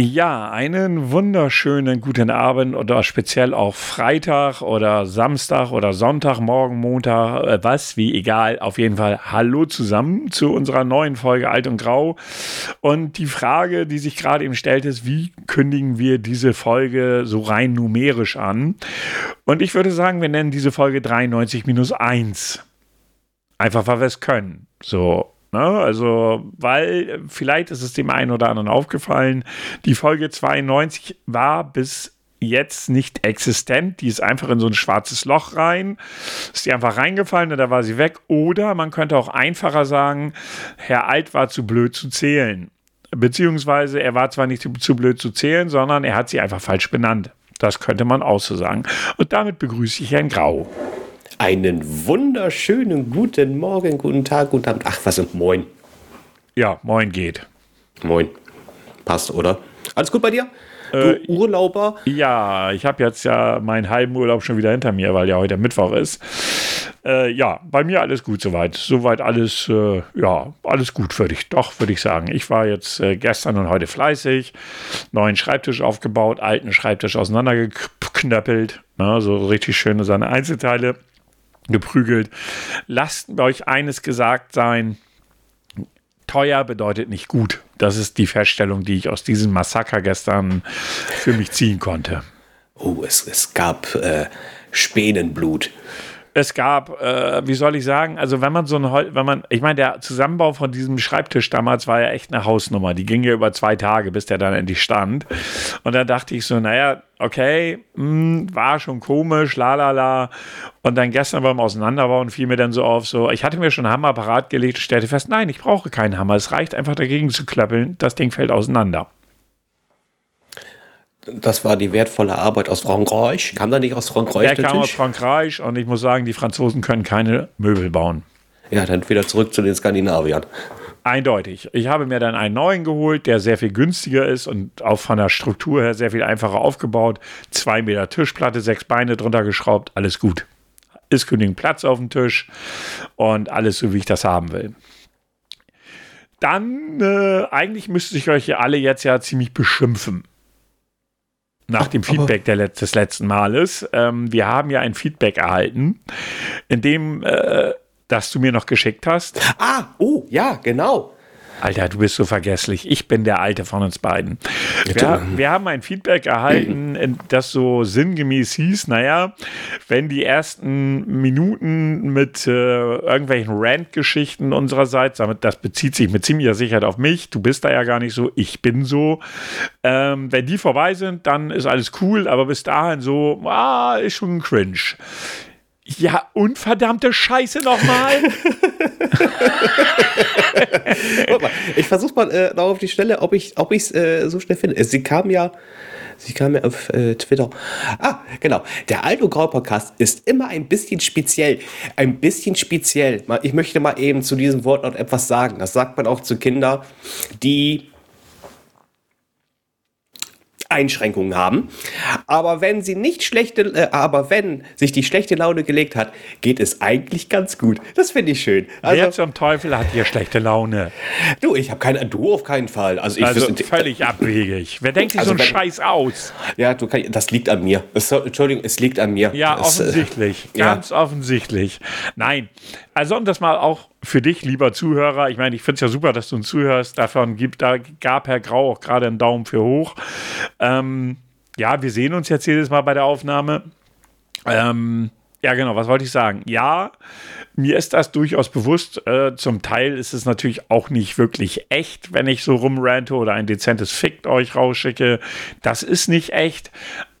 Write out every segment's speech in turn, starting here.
Ja, einen wunderschönen guten Abend oder speziell auch Freitag oder Samstag oder Sonntag, morgen, Montag, äh, was, wie egal. Auf jeden Fall Hallo zusammen zu unserer neuen Folge Alt und Grau. Und die Frage, die sich gerade eben stellt, ist, wie kündigen wir diese Folge so rein numerisch an? Und ich würde sagen, wir nennen diese Folge 93 minus 1. Einfach weil wir es können. So, Ne? Also, weil vielleicht ist es dem einen oder anderen aufgefallen, die Folge 92 war bis jetzt nicht existent. Die ist einfach in so ein schwarzes Loch rein. Ist die einfach reingefallen und da war sie weg. Oder man könnte auch einfacher sagen, Herr Alt war zu blöd zu zählen. Beziehungsweise er war zwar nicht zu blöd zu zählen, sondern er hat sie einfach falsch benannt. Das könnte man auch so sagen. Und damit begrüße ich Herrn Grau. Einen wunderschönen guten Morgen, guten Tag, guten Abend. Ach, was und moin. Ja, moin geht. Moin. Passt, oder? Alles gut bei dir? Du äh, Urlauber? Ja, ich habe jetzt ja meinen halben Urlaub schon wieder hinter mir, weil ja heute Mittwoch ist. Äh, ja, bei mir alles gut soweit. Soweit alles, äh, ja, alles gut, würde ich doch, würde ich sagen. Ich war jetzt äh, gestern und heute fleißig, neuen Schreibtisch aufgebaut, alten Schreibtisch auseinandergeknöppelt, ne, so richtig schöne seine Einzelteile geprügelt. Lasst euch eines gesagt sein. Teuer bedeutet nicht gut. Das ist die Feststellung, die ich aus diesem Massaker gestern für mich ziehen konnte. Oh, es, es gab äh, Spähnenblut es gab, äh, wie soll ich sagen, also wenn man so ein, wenn man, ich meine, der Zusammenbau von diesem Schreibtisch damals war ja echt eine Hausnummer. Die ging ja über zwei Tage, bis der dann endlich stand. Und dann dachte ich so, naja, okay, mh, hm, war schon komisch, la la la. Und dann gestern beim Auseinanderbauen fiel mir dann so auf, so, ich hatte mir schon einen Hammer parat gelegt und stellte fest, nein, ich brauche keinen Hammer. Es reicht einfach dagegen zu klappeln, das Ding fällt auseinander. Das war die wertvolle Arbeit aus Frankreich. Kam da nicht aus Frankreich? Der kam aus Frankreich und ich muss sagen, die Franzosen können keine Möbel bauen. Ja, dann wieder zurück zu den Skandinaviern. Eindeutig. Ich habe mir dann einen neuen geholt, der sehr viel günstiger ist und auch von der Struktur her sehr viel einfacher aufgebaut. Zwei Meter Tischplatte, sechs Beine drunter geschraubt, alles gut. Ist genügend Platz auf dem Tisch und alles so, wie ich das haben will. Dann, äh, eigentlich müsste ich euch alle jetzt ja ziemlich beschimpfen nach dem Feedback der, des letzten Males. Ähm, wir haben ja ein Feedback erhalten, in dem, äh, das du mir noch geschickt hast. Ah, oh, ja, genau. Alter, du bist so vergesslich. Ich bin der Alte von uns beiden. Wir, wir, haben ein Feedback erhalten, das so sinngemäß hieß, naja, wenn die ersten Minuten mit äh, irgendwelchen Rant-Geschichten unsererseits, damit das bezieht sich mit ziemlicher Sicherheit auf mich, du bist da ja gar nicht so, ich bin so, ähm, wenn die vorbei sind, dann ist alles cool, aber bis dahin so, ah, ist schon cringe. Ja, unverdammte Scheiße nochmal. ich versuche mal äh, noch auf die Stelle, ob ich es äh, so schnell finde. Sie kam ja, sie kam ja auf äh, Twitter. Ah, genau. Der Alto Grau Podcast ist immer ein bisschen speziell. Ein bisschen speziell. Ich möchte mal eben zu diesem Wort noch etwas sagen. Das sagt man auch zu Kindern, die Einschränkungen haben. Aber wenn sie nicht schlechte, äh, aber wenn sich die schlechte Laune gelegt hat, geht es eigentlich ganz gut. Das finde ich schön. Also, Wer zum Teufel hat hier schlechte Laune? Du, ich habe keine, du auf keinen Fall. Also, ich also völlig abwegig. Wer denkt sich also so einen wenn, Scheiß aus? Ja, du kann, das liegt an mir. Das, Entschuldigung, es liegt an mir. Ja, das, äh, offensichtlich. Äh, ganz ja. offensichtlich. Nein, also um das mal auch für dich, lieber Zuhörer, ich meine, ich finde es ja super, dass du uns zuhörst. Davon gibt, da gab Herr Grau auch gerade einen Daumen für hoch. Ähm, ja, wir sehen uns jetzt jedes Mal bei der Aufnahme. Ähm, ja, genau, was wollte ich sagen? Ja, mir ist das durchaus bewusst. Äh, zum Teil ist es natürlich auch nicht wirklich echt, wenn ich so rumrante oder ein dezentes Fickt euch rausschicke. Das ist nicht echt.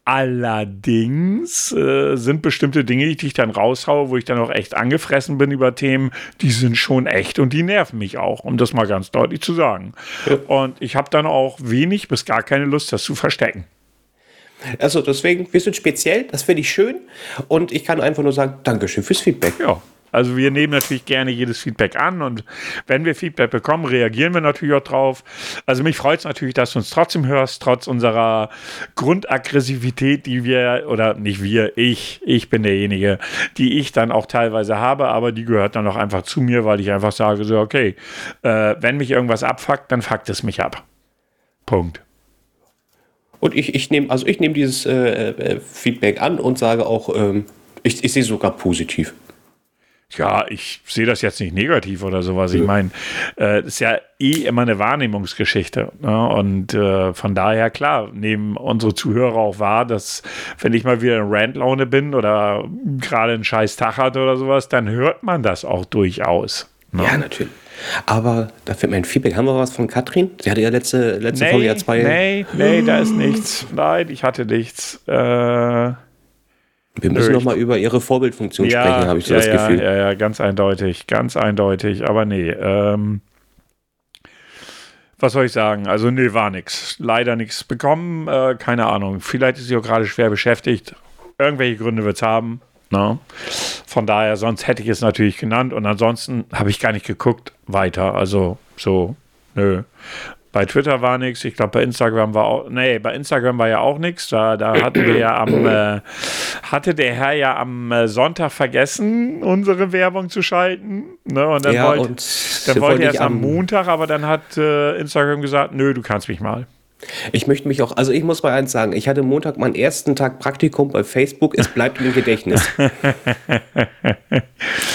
Allerdings äh, sind bestimmte Dinge, die ich dann raushaue, wo ich dann auch echt angefressen bin über Themen, die sind schon echt und die nerven mich auch, um das mal ganz deutlich zu sagen. Ja. Und ich habe dann auch wenig bis gar keine Lust, das zu verstecken. Also deswegen, wir sind speziell, das finde ich schön und ich kann einfach nur sagen, Dankeschön fürs Feedback. Ja, also wir nehmen natürlich gerne jedes Feedback an und wenn wir Feedback bekommen, reagieren wir natürlich auch drauf. Also mich freut es natürlich, dass du uns trotzdem hörst, trotz unserer Grundaggressivität, die wir, oder nicht wir, ich, ich bin derjenige, die ich dann auch teilweise habe, aber die gehört dann auch einfach zu mir, weil ich einfach sage, so, okay, äh, wenn mich irgendwas abfuckt, dann fuckt es mich ab. Punkt. Und ich, ich nehme also ich nehm dieses äh, äh, Feedback an und sage auch, ähm, ich, ich sehe sogar positiv. Ja, ich sehe das jetzt nicht negativ oder sowas. Ich meine, äh, ist ja eh immer eine Wahrnehmungsgeschichte. Ne? Und äh, von daher, klar, nehmen unsere Zuhörer auch wahr, dass wenn ich mal wieder in Randlaune bin oder gerade einen scheiß Tag hatte oder sowas, dann hört man das auch durchaus. Ne? Ja, natürlich. Aber da fällt mir ein Feedback. Haben wir was von Katrin? Sie hatte ja letzte, letzte nee, Folge ja zwei. Nee, nee, da ist nichts. Nein, ich hatte nichts. Äh wir müssen nochmal über ihre Vorbildfunktion ja, sprechen, habe ich so ja, das Gefühl. Ja, ja, ganz eindeutig, ganz eindeutig. Aber nee, ähm, was soll ich sagen? Also, nee, war nichts. Leider nichts bekommen. Äh, keine Ahnung. Vielleicht ist sie auch gerade schwer beschäftigt. Irgendwelche Gründe wird es haben. No? Ne? Von daher, sonst hätte ich es natürlich genannt. Und ansonsten habe ich gar nicht geguckt weiter. Also, so, nö. Bei Twitter war nichts, ich glaube bei Instagram war auch, nee, bei Instagram war ja auch nichts. Da, da hatten wir ja am, äh, hatte der Herr ja am äh, Sonntag vergessen, unsere Werbung zu schalten. Ne? Und dann ja, wollte, dann wollte er es am Montag, aber dann hat äh, Instagram gesagt, nö, du kannst mich mal. Ich möchte mich auch, also ich muss mal eins sagen, ich hatte Montag meinen ersten Tag Praktikum bei Facebook, es bleibt im Gedächtnis.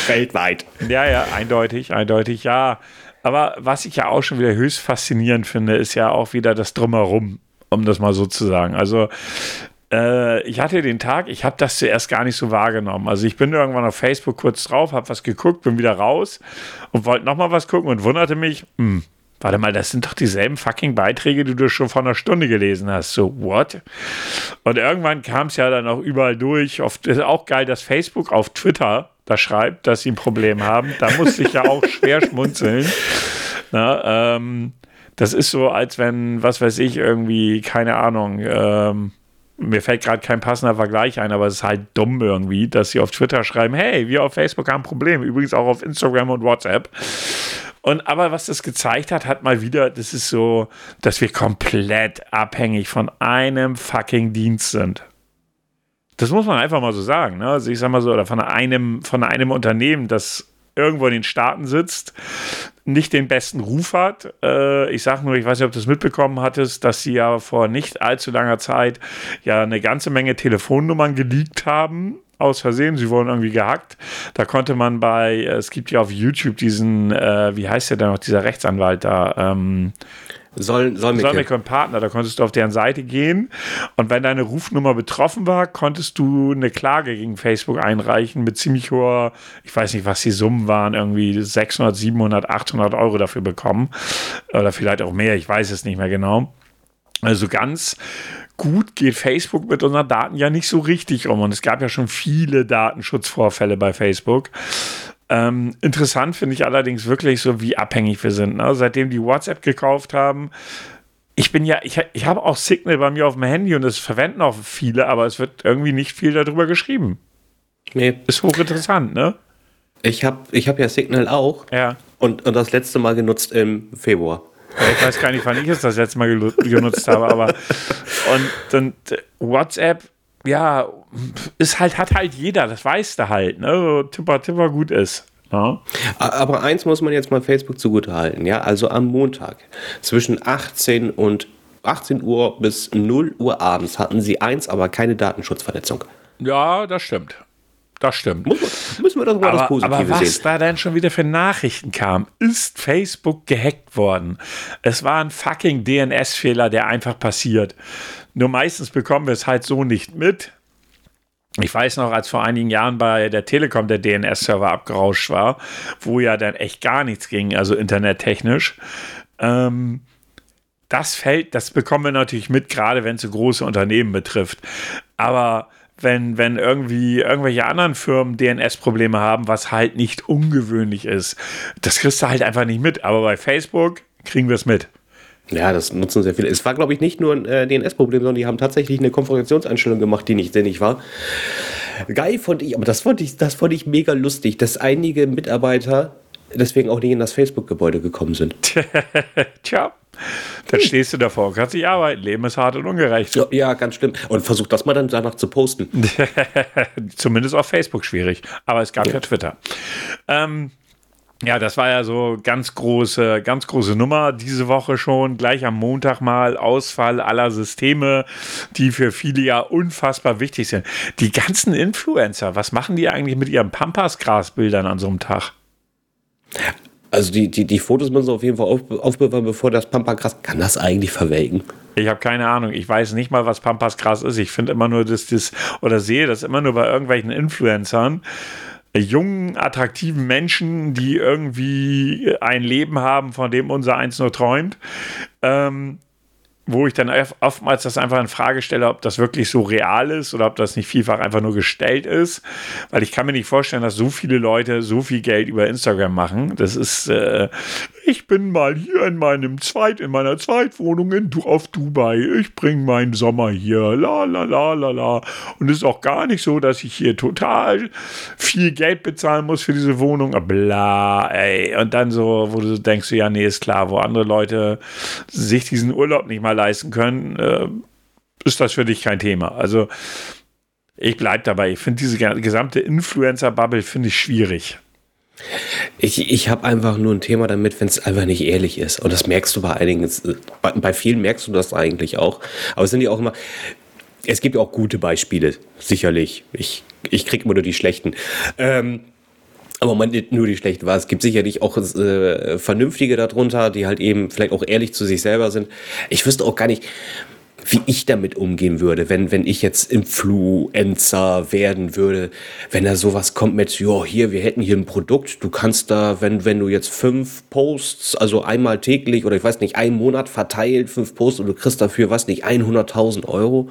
Weltweit. Ja, ja, eindeutig, eindeutig, ja. Aber was ich ja auch schon wieder höchst faszinierend finde, ist ja auch wieder das Drumherum, um das mal so zu sagen. Also äh, ich hatte den Tag, ich habe das zuerst gar nicht so wahrgenommen. Also ich bin irgendwann auf Facebook kurz drauf, habe was geguckt, bin wieder raus und wollte nochmal was gucken und wunderte mich, hm, warte mal, das sind doch dieselben fucking Beiträge, die du schon vor einer Stunde gelesen hast. So, what? Und irgendwann kam es ja dann auch überall durch. Oft ist auch geil, dass Facebook auf Twitter da schreibt, dass sie ein Problem haben. Da musste ich ja auch schwer schmunzeln. Na, ähm, das ist so, als wenn, was weiß ich, irgendwie, keine Ahnung, ähm, mir fällt gerade kein passender Vergleich ein, aber es ist halt dumm irgendwie, dass sie auf Twitter schreiben, hey, wir auf Facebook haben ein Problem, übrigens auch auf Instagram und WhatsApp. Und aber was das gezeigt hat, hat mal wieder, das ist so, dass wir komplett abhängig von einem fucking Dienst sind. Das muss man einfach mal so sagen. Ne? Also ich sag mal so, oder von einem, von einem Unternehmen, das irgendwo in den Staaten sitzt, nicht den besten Ruf hat. Äh, ich sage nur, ich weiß nicht, ob du es mitbekommen hattest, dass sie ja vor nicht allzu langer Zeit ja eine ganze Menge Telefonnummern geleakt haben. Aus Versehen, sie wurden irgendwie gehackt. Da konnte man bei, es gibt ja auf YouTube diesen, äh, wie heißt der denn noch, dieser Rechtsanwalt da, ähm, Solmecke. Solmecke und Partner, da konntest du auf deren Seite gehen und wenn deine Rufnummer betroffen war, konntest du eine Klage gegen Facebook einreichen mit ziemlich hoher, ich weiß nicht, was die Summen waren, irgendwie 600, 700, 800 Euro dafür bekommen oder vielleicht auch mehr, ich weiß es nicht mehr genau. Also ganz gut geht Facebook mit unseren Daten ja nicht so richtig um und es gab ja schon viele Datenschutzvorfälle bei Facebook. Ähm, interessant finde ich allerdings wirklich so, wie abhängig wir sind. Ne? Seitdem die WhatsApp gekauft haben, ich bin ja, ich, ich habe auch Signal bei mir auf dem Handy und das verwenden auch viele, aber es wird irgendwie nicht viel darüber geschrieben. Nee. Ist hochinteressant, ne? Ich habe ich hab ja Signal auch. Ja. Und, und das letzte Mal genutzt im Februar. Ja, ich weiß gar nicht, wann ich es das letzte Mal genutzt habe, aber und, und WhatsApp ja, ist halt, hat halt jeder, das weißt du halt, ne? Tipper, Tipper gut ist. Ja. Aber eins muss man jetzt mal Facebook zugute halten, ja. Also am Montag zwischen 18 und 18 Uhr bis 0 Uhr abends hatten sie eins, aber keine Datenschutzverletzung. Ja, das stimmt. Das stimmt. Muss, müssen wir das mal aber, das Positive aber was sehen. da denn schon wieder für Nachrichten kam, ist Facebook gehackt worden. Es war ein fucking DNS-Fehler, der einfach passiert. Nur meistens bekommen wir es halt so nicht mit. Ich weiß noch, als vor einigen Jahren bei der Telekom der DNS-Server abgerauscht war, wo ja dann echt gar nichts ging, also internettechnisch. Ähm, das fällt, das bekommen wir natürlich mit, gerade wenn es so große Unternehmen betrifft. Aber wenn, wenn irgendwie irgendwelche anderen Firmen DNS-Probleme haben, was halt nicht ungewöhnlich ist, das kriegst du halt einfach nicht mit. Aber bei Facebook kriegen wir es mit. Ja, das nutzen sehr viele. Es war, glaube ich, nicht nur ein äh, DNS-Problem, sondern die haben tatsächlich eine Konfigurationseinstellung gemacht, die nicht sinnig war. Geil fand ich, aber das fand ich, das fand ich mega lustig, dass einige Mitarbeiter deswegen auch nicht in das Facebook-Gebäude gekommen sind. Tja. Dann stehst du davor kannst nicht arbeiten. Leben ist hart und ungerecht. Ja, ja, ganz schlimm. Und versuch das mal dann danach zu posten. Zumindest auf Facebook schwierig. Aber es gab ja, ja Twitter. Ähm, Ja, das war ja so ganz große, ganz große Nummer diese Woche schon. Gleich am Montag mal Ausfall aller Systeme, die für viele ja unfassbar wichtig sind. Die ganzen Influencer, was machen die eigentlich mit ihren Pampasgrasbildern an so einem Tag? Also die, die, die Fotos müssen auf jeden Fall auf, aufbewahren, bevor das Pampasgras. Kann das eigentlich verwelken? Ich habe keine Ahnung. Ich weiß nicht mal, was Pampasgras ist. Ich finde immer nur, dass das oder sehe das immer nur bei irgendwelchen Influencern jungen, attraktiven Menschen, die irgendwie ein Leben haben, von dem unser eins nur träumt. Ähm, wo ich dann oftmals das einfach in Frage stelle, ob das wirklich so real ist oder ob das nicht vielfach einfach nur gestellt ist. Weil ich kann mir nicht vorstellen, dass so viele Leute so viel Geld über Instagram machen. Das ist, äh, ich bin mal hier in meinem Zweit, in meiner Zweitwohnung in, auf Dubai. Ich bringe meinen Sommer hier. La la la la la. Und es ist auch gar nicht so, dass ich hier total viel Geld bezahlen muss für diese Wohnung. Bla, ey. Und dann so, wo du denkst, ja, nee, ist klar, wo andere Leute sich diesen Urlaub nicht mal leisten können, äh, ist das für dich kein Thema. Also ich bleibe dabei. Ich finde diese gesamte Influencer-Bubble finde ich schwierig. Ich, ich habe einfach nur ein Thema damit, wenn es einfach nicht ehrlich ist. Und das merkst du bei einigen, bei, bei vielen merkst du das eigentlich auch. Aber es sind ja auch immer, es gibt ja auch gute Beispiele, sicherlich. Ich, ich kriege immer nur die schlechten. Ähm, aber man nicht nur die schlechten war. Es gibt sicherlich auch äh, Vernünftige darunter, die halt eben vielleicht auch ehrlich zu sich selber sind. Ich wüsste auch gar nicht, wie ich damit umgehen würde, wenn, wenn ich jetzt Influencer werden würde, wenn da sowas kommt mit, ja, hier, wir hätten hier ein Produkt, du kannst da, wenn, wenn du jetzt fünf Posts, also einmal täglich oder ich weiß nicht, einen Monat verteilt, fünf Posts und du kriegst dafür, was nicht, 100.000 Euro.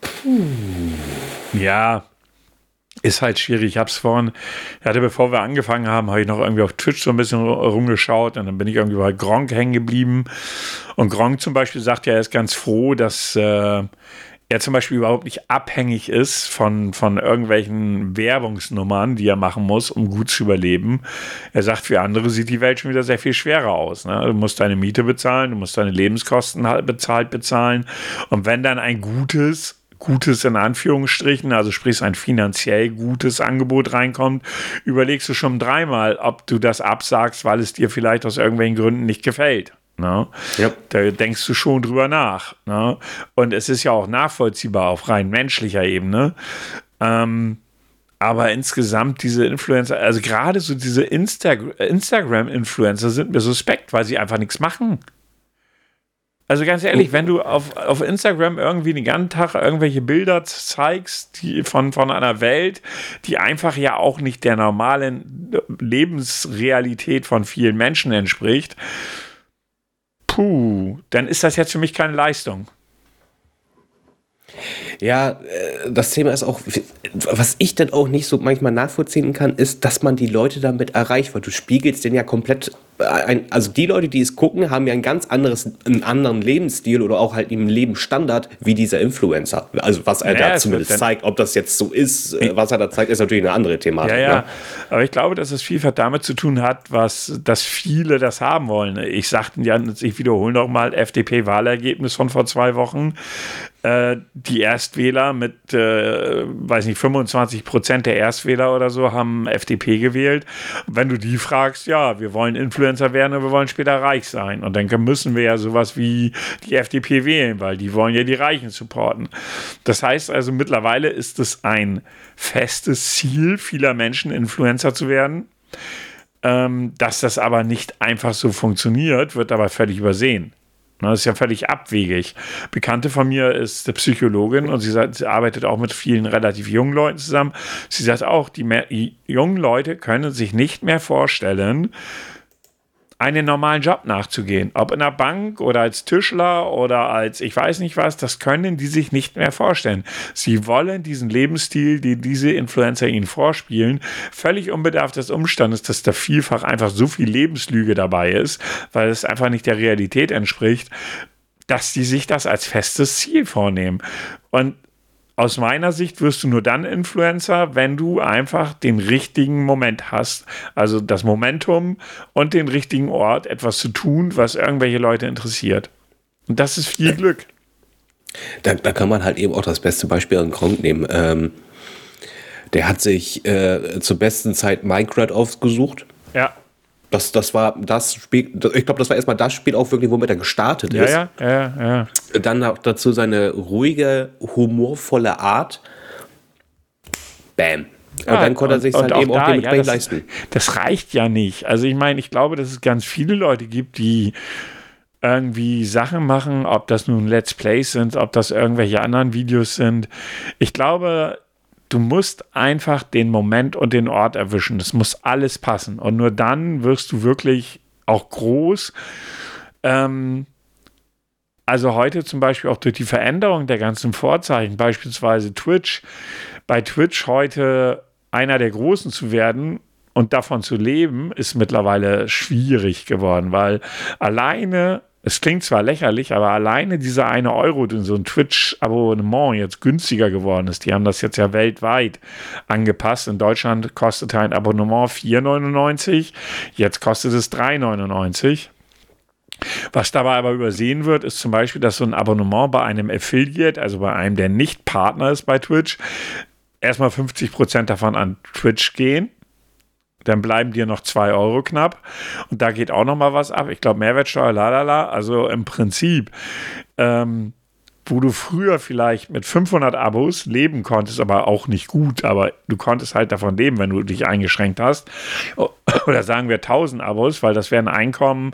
Puh. Ja, ist halt schwierig. Ich habe es vorhin, hatte, bevor wir angefangen haben, habe ich noch irgendwie auf Twitch so ein bisschen rumgeschaut und dann bin ich irgendwie bei Gronk hängen geblieben. Und Gronk zum Beispiel sagt ja, er ist ganz froh, dass äh, er zum Beispiel überhaupt nicht abhängig ist von, von irgendwelchen Werbungsnummern, die er machen muss, um gut zu überleben. Er sagt, für andere sieht die Welt schon wieder sehr viel schwerer aus. Ne? Du musst deine Miete bezahlen, du musst deine Lebenskosten halt bezahlt bezahlen. Und wenn dann ein gutes gutes in Anführungsstrichen, also sprich ein finanziell gutes Angebot reinkommt, überlegst du schon dreimal, ob du das absagst, weil es dir vielleicht aus irgendwelchen Gründen nicht gefällt. Ne? Ja. Da denkst du schon drüber nach. Ne? Und es ist ja auch nachvollziehbar auf rein menschlicher Ebene. Ähm, aber insgesamt diese Influencer, also gerade so diese Insta Instagram-Influencer sind mir suspekt, weil sie einfach nichts machen. Also ganz ehrlich, wenn du auf, auf Instagram irgendwie den ganzen Tag irgendwelche Bilder zeigst die von, von einer Welt, die einfach ja auch nicht der normalen Lebensrealität von vielen Menschen entspricht, puh, dann ist das jetzt für mich keine Leistung. Ja, äh, das Thema ist auch, was ich dann auch nicht so manchmal nachvollziehen kann, ist, dass man die Leute damit erreicht, weil du spiegelst den ja komplett ein, also die Leute, die es gucken, haben ja ein ganz anderes, einen anderen Lebensstil oder auch halt einen Lebensstandard wie dieser Influencer. Also was er ja, da zumindest zeigt, ob das jetzt so ist, äh, was er da zeigt, ist natürlich eine andere Thematik. Ja, ja. Ne? Aber ich glaube, dass es vielfach damit zu tun hat, was, dass viele das haben wollen. Ich sagte ja, ich wiederhole nochmal, FDP-Wahlergebnis von vor zwei Wochen. Äh, die Erstwähler mit, äh, weiß nicht, 25 Prozent der Erstwähler oder so haben FDP gewählt. Wenn du die fragst, ja, wir wollen Influencer werden und wir wollen später reich sein. Und dann müssen wir ja sowas wie die FDP wählen, weil die wollen ja die Reichen supporten. Das heißt also, mittlerweile ist es ein festes Ziel vieler Menschen, Influencer zu werden. Ähm, dass das aber nicht einfach so funktioniert, wird aber völlig übersehen. Das ist ja völlig abwegig. Bekannte von mir ist eine Psychologin und sie, sagt, sie arbeitet auch mit vielen relativ jungen Leuten zusammen. Sie sagt auch, die jungen Leute können sich nicht mehr vorstellen, einen normalen Job nachzugehen. Ob in der Bank oder als Tischler oder als ich weiß nicht was, das können die sich nicht mehr vorstellen. Sie wollen diesen Lebensstil, den diese Influencer ihnen vorspielen, völlig unbedarft des Umstandes, dass da vielfach einfach so viel Lebenslüge dabei ist, weil es einfach nicht der Realität entspricht, dass die sich das als festes Ziel vornehmen. Und aus meiner Sicht wirst du nur dann Influencer, wenn du einfach den richtigen Moment hast. Also das Momentum und den richtigen Ort, etwas zu tun, was irgendwelche Leute interessiert. Und das ist viel Glück. Da, da kann man halt eben auch das beste Beispiel an Gronk nehmen. Ähm, der hat sich äh, zur besten Zeit Minecraft ausgesucht. Ja. Das, das war das Spiel, ich glaube, das war erstmal das Spiel auch wirklich, womit er gestartet Ja, ist. ja, ja, ja. Dann auch dazu seine ruhige, humorvolle Art. Bam. Und Ja, dann konnte er sich halt eben auch da, dementsprechend ja, das, leisten. Das reicht ja nicht. Also ich meine, ich glaube, dass es ganz viele Leute gibt, die irgendwie Sachen machen, ob das nun Let's Plays sind, ob das irgendwelche anderen Videos sind. Ich glaube, du musst einfach den Moment und den Ort erwischen. Das muss alles passen. Und nur dann wirst du wirklich auch groß. Ähm, also heute zum Beispiel auch durch die Veränderung der ganzen Vorzeichen, beispielsweise Twitch, bei Twitch heute einer der Großen zu werden und davon zu leben, ist mittlerweile schwierig geworden, weil alleine, es klingt zwar lächerlich, aber alleine dieser eine Euro, den so ein Twitch-Abonnement jetzt günstiger geworden ist, die haben das jetzt ja weltweit angepasst. In Deutschland kostete ein Abonnement 4,99, jetzt kostet es 3,99. Was dabei aber übersehen wird, ist zum Beispiel, dass so ein Abonnement bei einem Affiliate, also bei einem, der nicht Partner ist bei Twitch, erstmal 50% davon an Twitch gehen. Dann bleiben dir noch 2 Euro knapp. Und da geht auch noch mal was ab. Ich glaube, Mehrwertsteuer, lalala. Also im Prinzip, ähm, wo du früher vielleicht mit 500 Abos leben konntest, aber auch nicht gut, aber du konntest halt davon leben, wenn du dich eingeschränkt hast. Oder sagen wir 1000 Abos, weil das wäre ein Einkommen,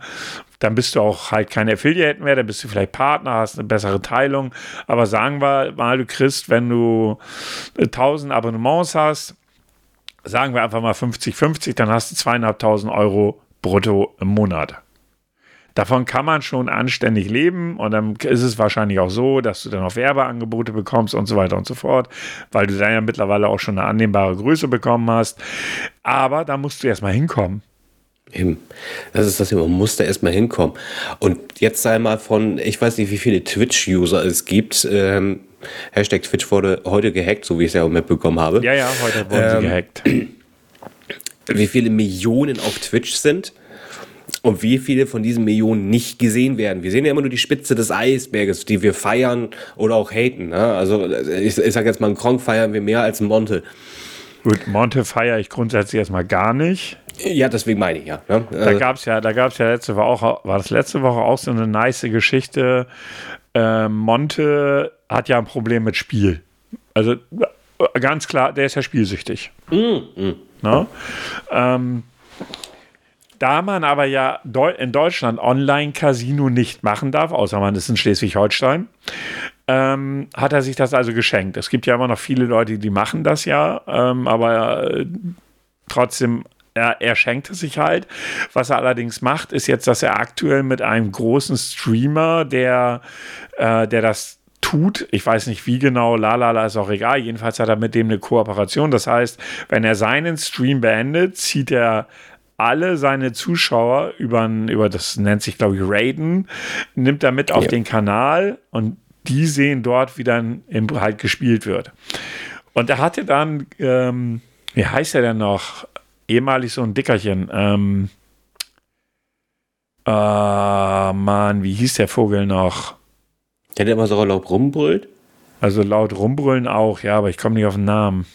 dann bist du auch halt kein Affiliate mehr, dann bist du vielleicht Partner, hast eine bessere Teilung. Aber sagen wir mal, du kriegst, wenn du 1000 Abonnements hast, sagen wir einfach mal 50-50, dann hast du zweieinhalbtausend Euro brutto im Monat. Davon kann man schon anständig leben und dann ist es wahrscheinlich auch so, dass du dann auch Werbeangebote bekommst und so weiter und so fort, weil du dann ja mittlerweile auch schon eine annehmbare Größe bekommen hast. Aber da musst du erstmal hinkommen. Eben. Das ist das man muss da erstmal hinkommen. Und jetzt sei mal von, ich weiß nicht, wie viele Twitch-User es gibt. Ähm, Hashtag Twitch wurde heute gehackt, so wie ich es ja auch mitbekommen habe. Ja, ja, heute wurden sie Ähm, gehackt. Wie viele Millionen auf Twitch sind und wie viele von diesen Millionen nicht gesehen werden. Wir sehen ja immer nur die Spitze des Eisberges, die wir feiern oder auch haten. Ne? Also ich, ich sage jetzt mal, einen Kronk feiern wir mehr als einen Monte. Gut, Monte feiere ich grundsätzlich erstmal gar nicht. Ja, deswegen meine ich ja. Ne? Da Also, gab es ja, da gab es ja letzte Woche auch, war das letzte Woche auch so eine nice Geschichte. Ähm, Monte hat ja ein Problem mit Spiel. Also äh, ganz klar, der ist ja spielsüchtig. Ne? Ähm, da man aber ja in Deutschland Online-Casino nicht machen darf, außer man ist in Schleswig-Holstein, ähm, hat er sich das also geschenkt. Es gibt ja immer noch viele Leute, die machen das ja, ähm, aber äh, trotzdem, er, er schenkt es sich halt. Was er allerdings macht, ist jetzt, dass er aktuell mit einem großen Streamer, der, äh, der das tut, ich weiß nicht wie genau, lalala ist auch egal, jedenfalls hat er mit dem eine Kooperation. Das heißt, wenn er seinen Stream beendet, zieht er alle seine Zuschauer über, über das nennt sich, glaube ich, Raiden, nimmt er mit auf Ja. den Kanal und die sehen dort, wie dann im, halt gespielt wird. Und er hatte dann, ähm, wie heißt er denn noch? Ehemalig so ein Dickerchen. Ähm, äh, Mann, wie hieß der Vogel noch? der hat immer so laut rumbrüllt. Also laut rumbrüllen auch, ja, aber ich komme nicht auf den Namen.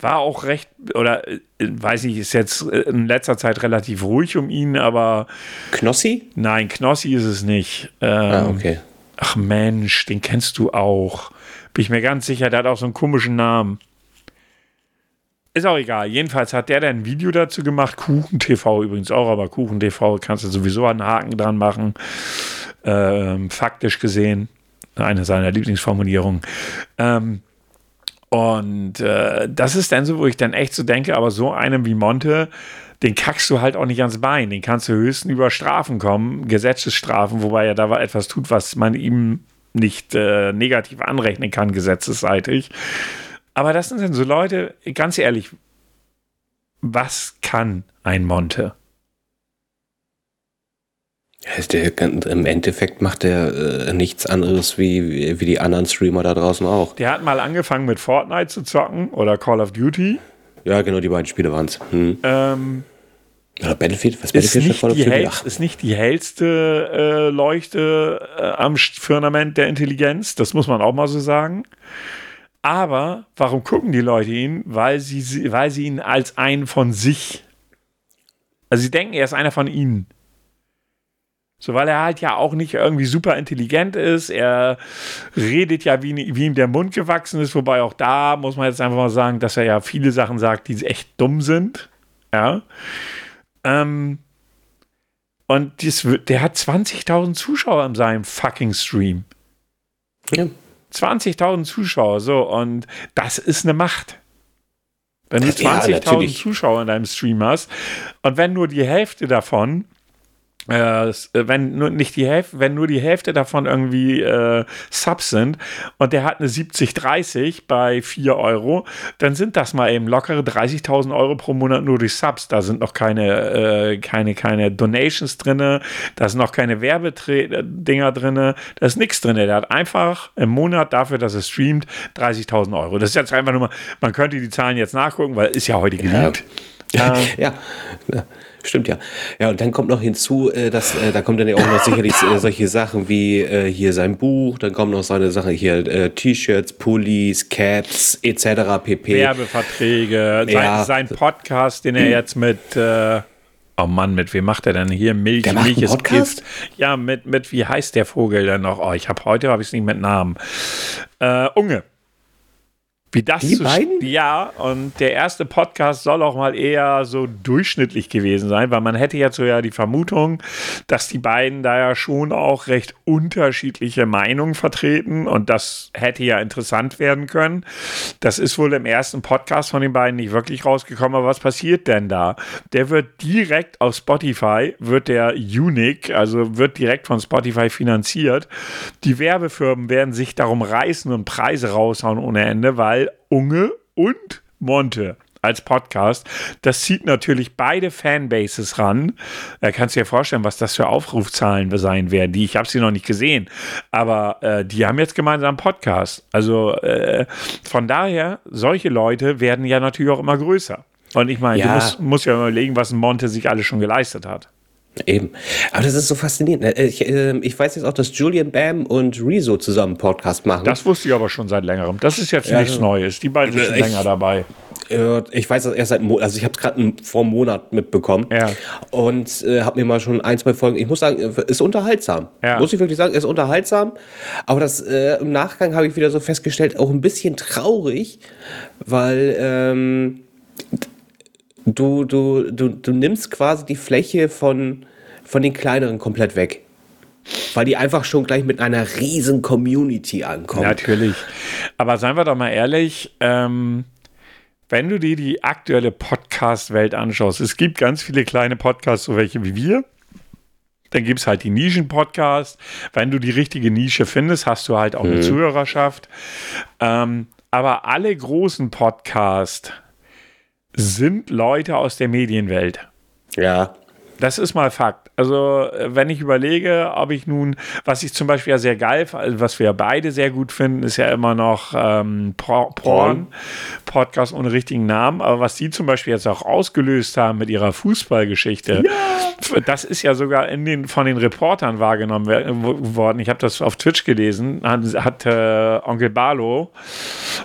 War auch recht, oder äh, weiß ich, ist jetzt äh, in letzter Zeit relativ ruhig um ihn, aber Knossi? nein, Knossi ist es nicht. Ähm, Ah, okay. Ach Mensch, den kennst du auch. Bin ich mir ganz sicher, der hat auch so einen komischen Namen. Ist auch egal. Jedenfalls hat der dann ein Video dazu gemacht. Kuchen TV übrigens auch, aber Kuchen TV kannst du sowieso einen Haken dran machen. Ähm, faktisch gesehen. Eine seiner Lieblingsformulierungen. Ähm, und äh, das ist dann so, wo ich dann echt so denke, aber so einem wie Monte, den kackst du halt auch nicht ans Bein. Den kannst du höchstens über Strafen kommen, Gesetzesstrafen, wobei er da etwas tut, was man ihm nicht äh, negativ anrechnen kann, gesetzesseitig. Aber das sind dann so Leute, ganz ehrlich, was kann ein Monte? Heißt der, Im Endeffekt macht er äh, nichts anderes wie, wie die anderen Streamer da draußen auch. Der hat mal angefangen mit Fortnite zu zocken oder Call of Duty. Ja, genau, die beiden Spiele waren es. Hm. Ähm, Oder Battlefield? Was ist, Battlefield nicht Call of die Duty? hell, ist nicht die hellste äh, Leuchte äh, am Firmament der Intelligenz, das muss man auch mal so sagen. Aber warum gucken die Leute ihn? Weil sie, weil sie ihn als einen von sich Also sie denken, er ist einer von ihnen. So, weil er halt ja auch nicht irgendwie super intelligent ist. Er redet ja, wie, wie ihm der Mund gewachsen ist. Wobei auch da muss man jetzt einfach mal sagen, dass er ja viele Sachen sagt, die echt dumm sind. Ja. Ähm, und dies, der hat 20.000 Zuschauer in seinem fucking Stream. Ja. 20.000 Zuschauer, so. Und das ist eine Macht. Wenn du 20.000 ja, Zuschauer in deinem Stream hast und wenn nur die Hälfte davon äh, wenn nur nicht die Hälfte, wenn nur die Hälfte davon irgendwie äh, Subs sind und der hat eine 70-30 bei 4 Euro, dann sind das mal eben lockere 30.000 Euro pro Monat nur durch Subs. Da sind noch keine, äh, keine, keine Donations drin, da sind noch keine Werbedinger drin, da ist nichts drin. Der hat einfach im Monat dafür, dass er streamt, 30.000 Euro. Das ist jetzt einfach nur mal, man könnte die Zahlen jetzt nachgucken, weil ist ja heute geleakt. Ja. ja. ja. Stimmt ja. Ja, und dann kommt noch hinzu, äh, dass äh, da kommt dann ja auch noch sicherlich äh, solche Sachen wie äh, hier sein Buch, dann kommen noch seine Sachen hier äh, T-Shirts, Pullis, Caps etc. pp. Werbeverträge, ja. sein, sein, Podcast, den er hm. jetzt mit äh, Oh Mann, mit wem macht er denn hier Milch? Der Milch ist Gift. Ja, mit, mit wie heißt der Vogel denn noch? Oh, ich habe heute habe ich es nicht mit Namen. Äh, Unge. Wie das die beiden? Ja, und der erste Podcast soll auch mal eher so durchschnittlich gewesen sein, weil man hätte jetzt so ja die Vermutung, dass die beiden da ja schon auch recht unterschiedliche Meinungen vertreten und das hätte ja interessant werden können. Das ist wohl im ersten Podcast von den beiden nicht wirklich rausgekommen, aber was passiert denn da? Der wird direkt auf Spotify, wird der Unique, also wird direkt von Spotify finanziert. Die Werbefirmen werden sich darum reißen und Preise raushauen ohne Ende, weil weil Unge und Monte als Podcast. Das zieht natürlich beide Fanbases ran. Da kannst du dir vorstellen, was das für Aufrufzahlen sein werden. Die, ich habe sie noch nicht gesehen, aber äh, die haben jetzt gemeinsam einen Podcast. Also äh, von daher, solche Leute werden ja natürlich auch immer größer. Und ich meine, ja. du musst, musst ja überlegen, was Monte sich alles schon geleistet hat. Eben. Aber das ist so faszinierend. Ne? Ich, äh, ich, weiß jetzt auch, dass Julian Bam und Rezo zusammen einen Podcast machen. Das wusste ich aber schon seit längerem. Das ist jetzt ja, nichts Neues. Die beiden sind schon länger dabei. Ich weiß das erst seit Mo also ich habe es gerade vor einem Monat mitbekommen ja. und äh, habe mir mal schon ein, zwei Folgen. Ich muss sagen, ist unterhaltsam. Ja. Muss ich wirklich sagen, ist unterhaltsam. Aber das äh, im Nachgang habe ich wieder so festgestellt, auch ein bisschen traurig, weil ähm, du, du, du, du nimmst quasi die Fläche von, von den kleineren komplett weg. Weil die einfach schon gleich mit einer riesen Community ankommen. Natürlich. Aber seien wir doch mal ehrlich, ähm, wenn du dir die aktuelle Podcast-Welt anschaust, es gibt ganz viele kleine Podcasts, so welche wie wir. Dann gibt es halt die Nischen-Podcasts. Wenn du die richtige Nische findest, hast du halt auch mhm. eine Zuhörerschaft. Ähm, aber alle großen Podcasts sind Leute aus der Medienwelt. Ja. Das ist mal Fakt. Also, äh, wenn ich überlege, ob ich nun, was ich zum Beispiel ja sehr geil, also was wir beide sehr gut finden, ist ja immer noch ähm, Porn, Porn, Podcast ohne richtigen Namen. Aber was die zum Beispiel jetzt auch ausgelöst haben mit ihrer Fußballgeschichte, ja. das ist ja sogar in den, von den Reportern wahrgenommen worden. Ich habe das auf Twitch gelesen, hat, hat äh, Onkel Barlo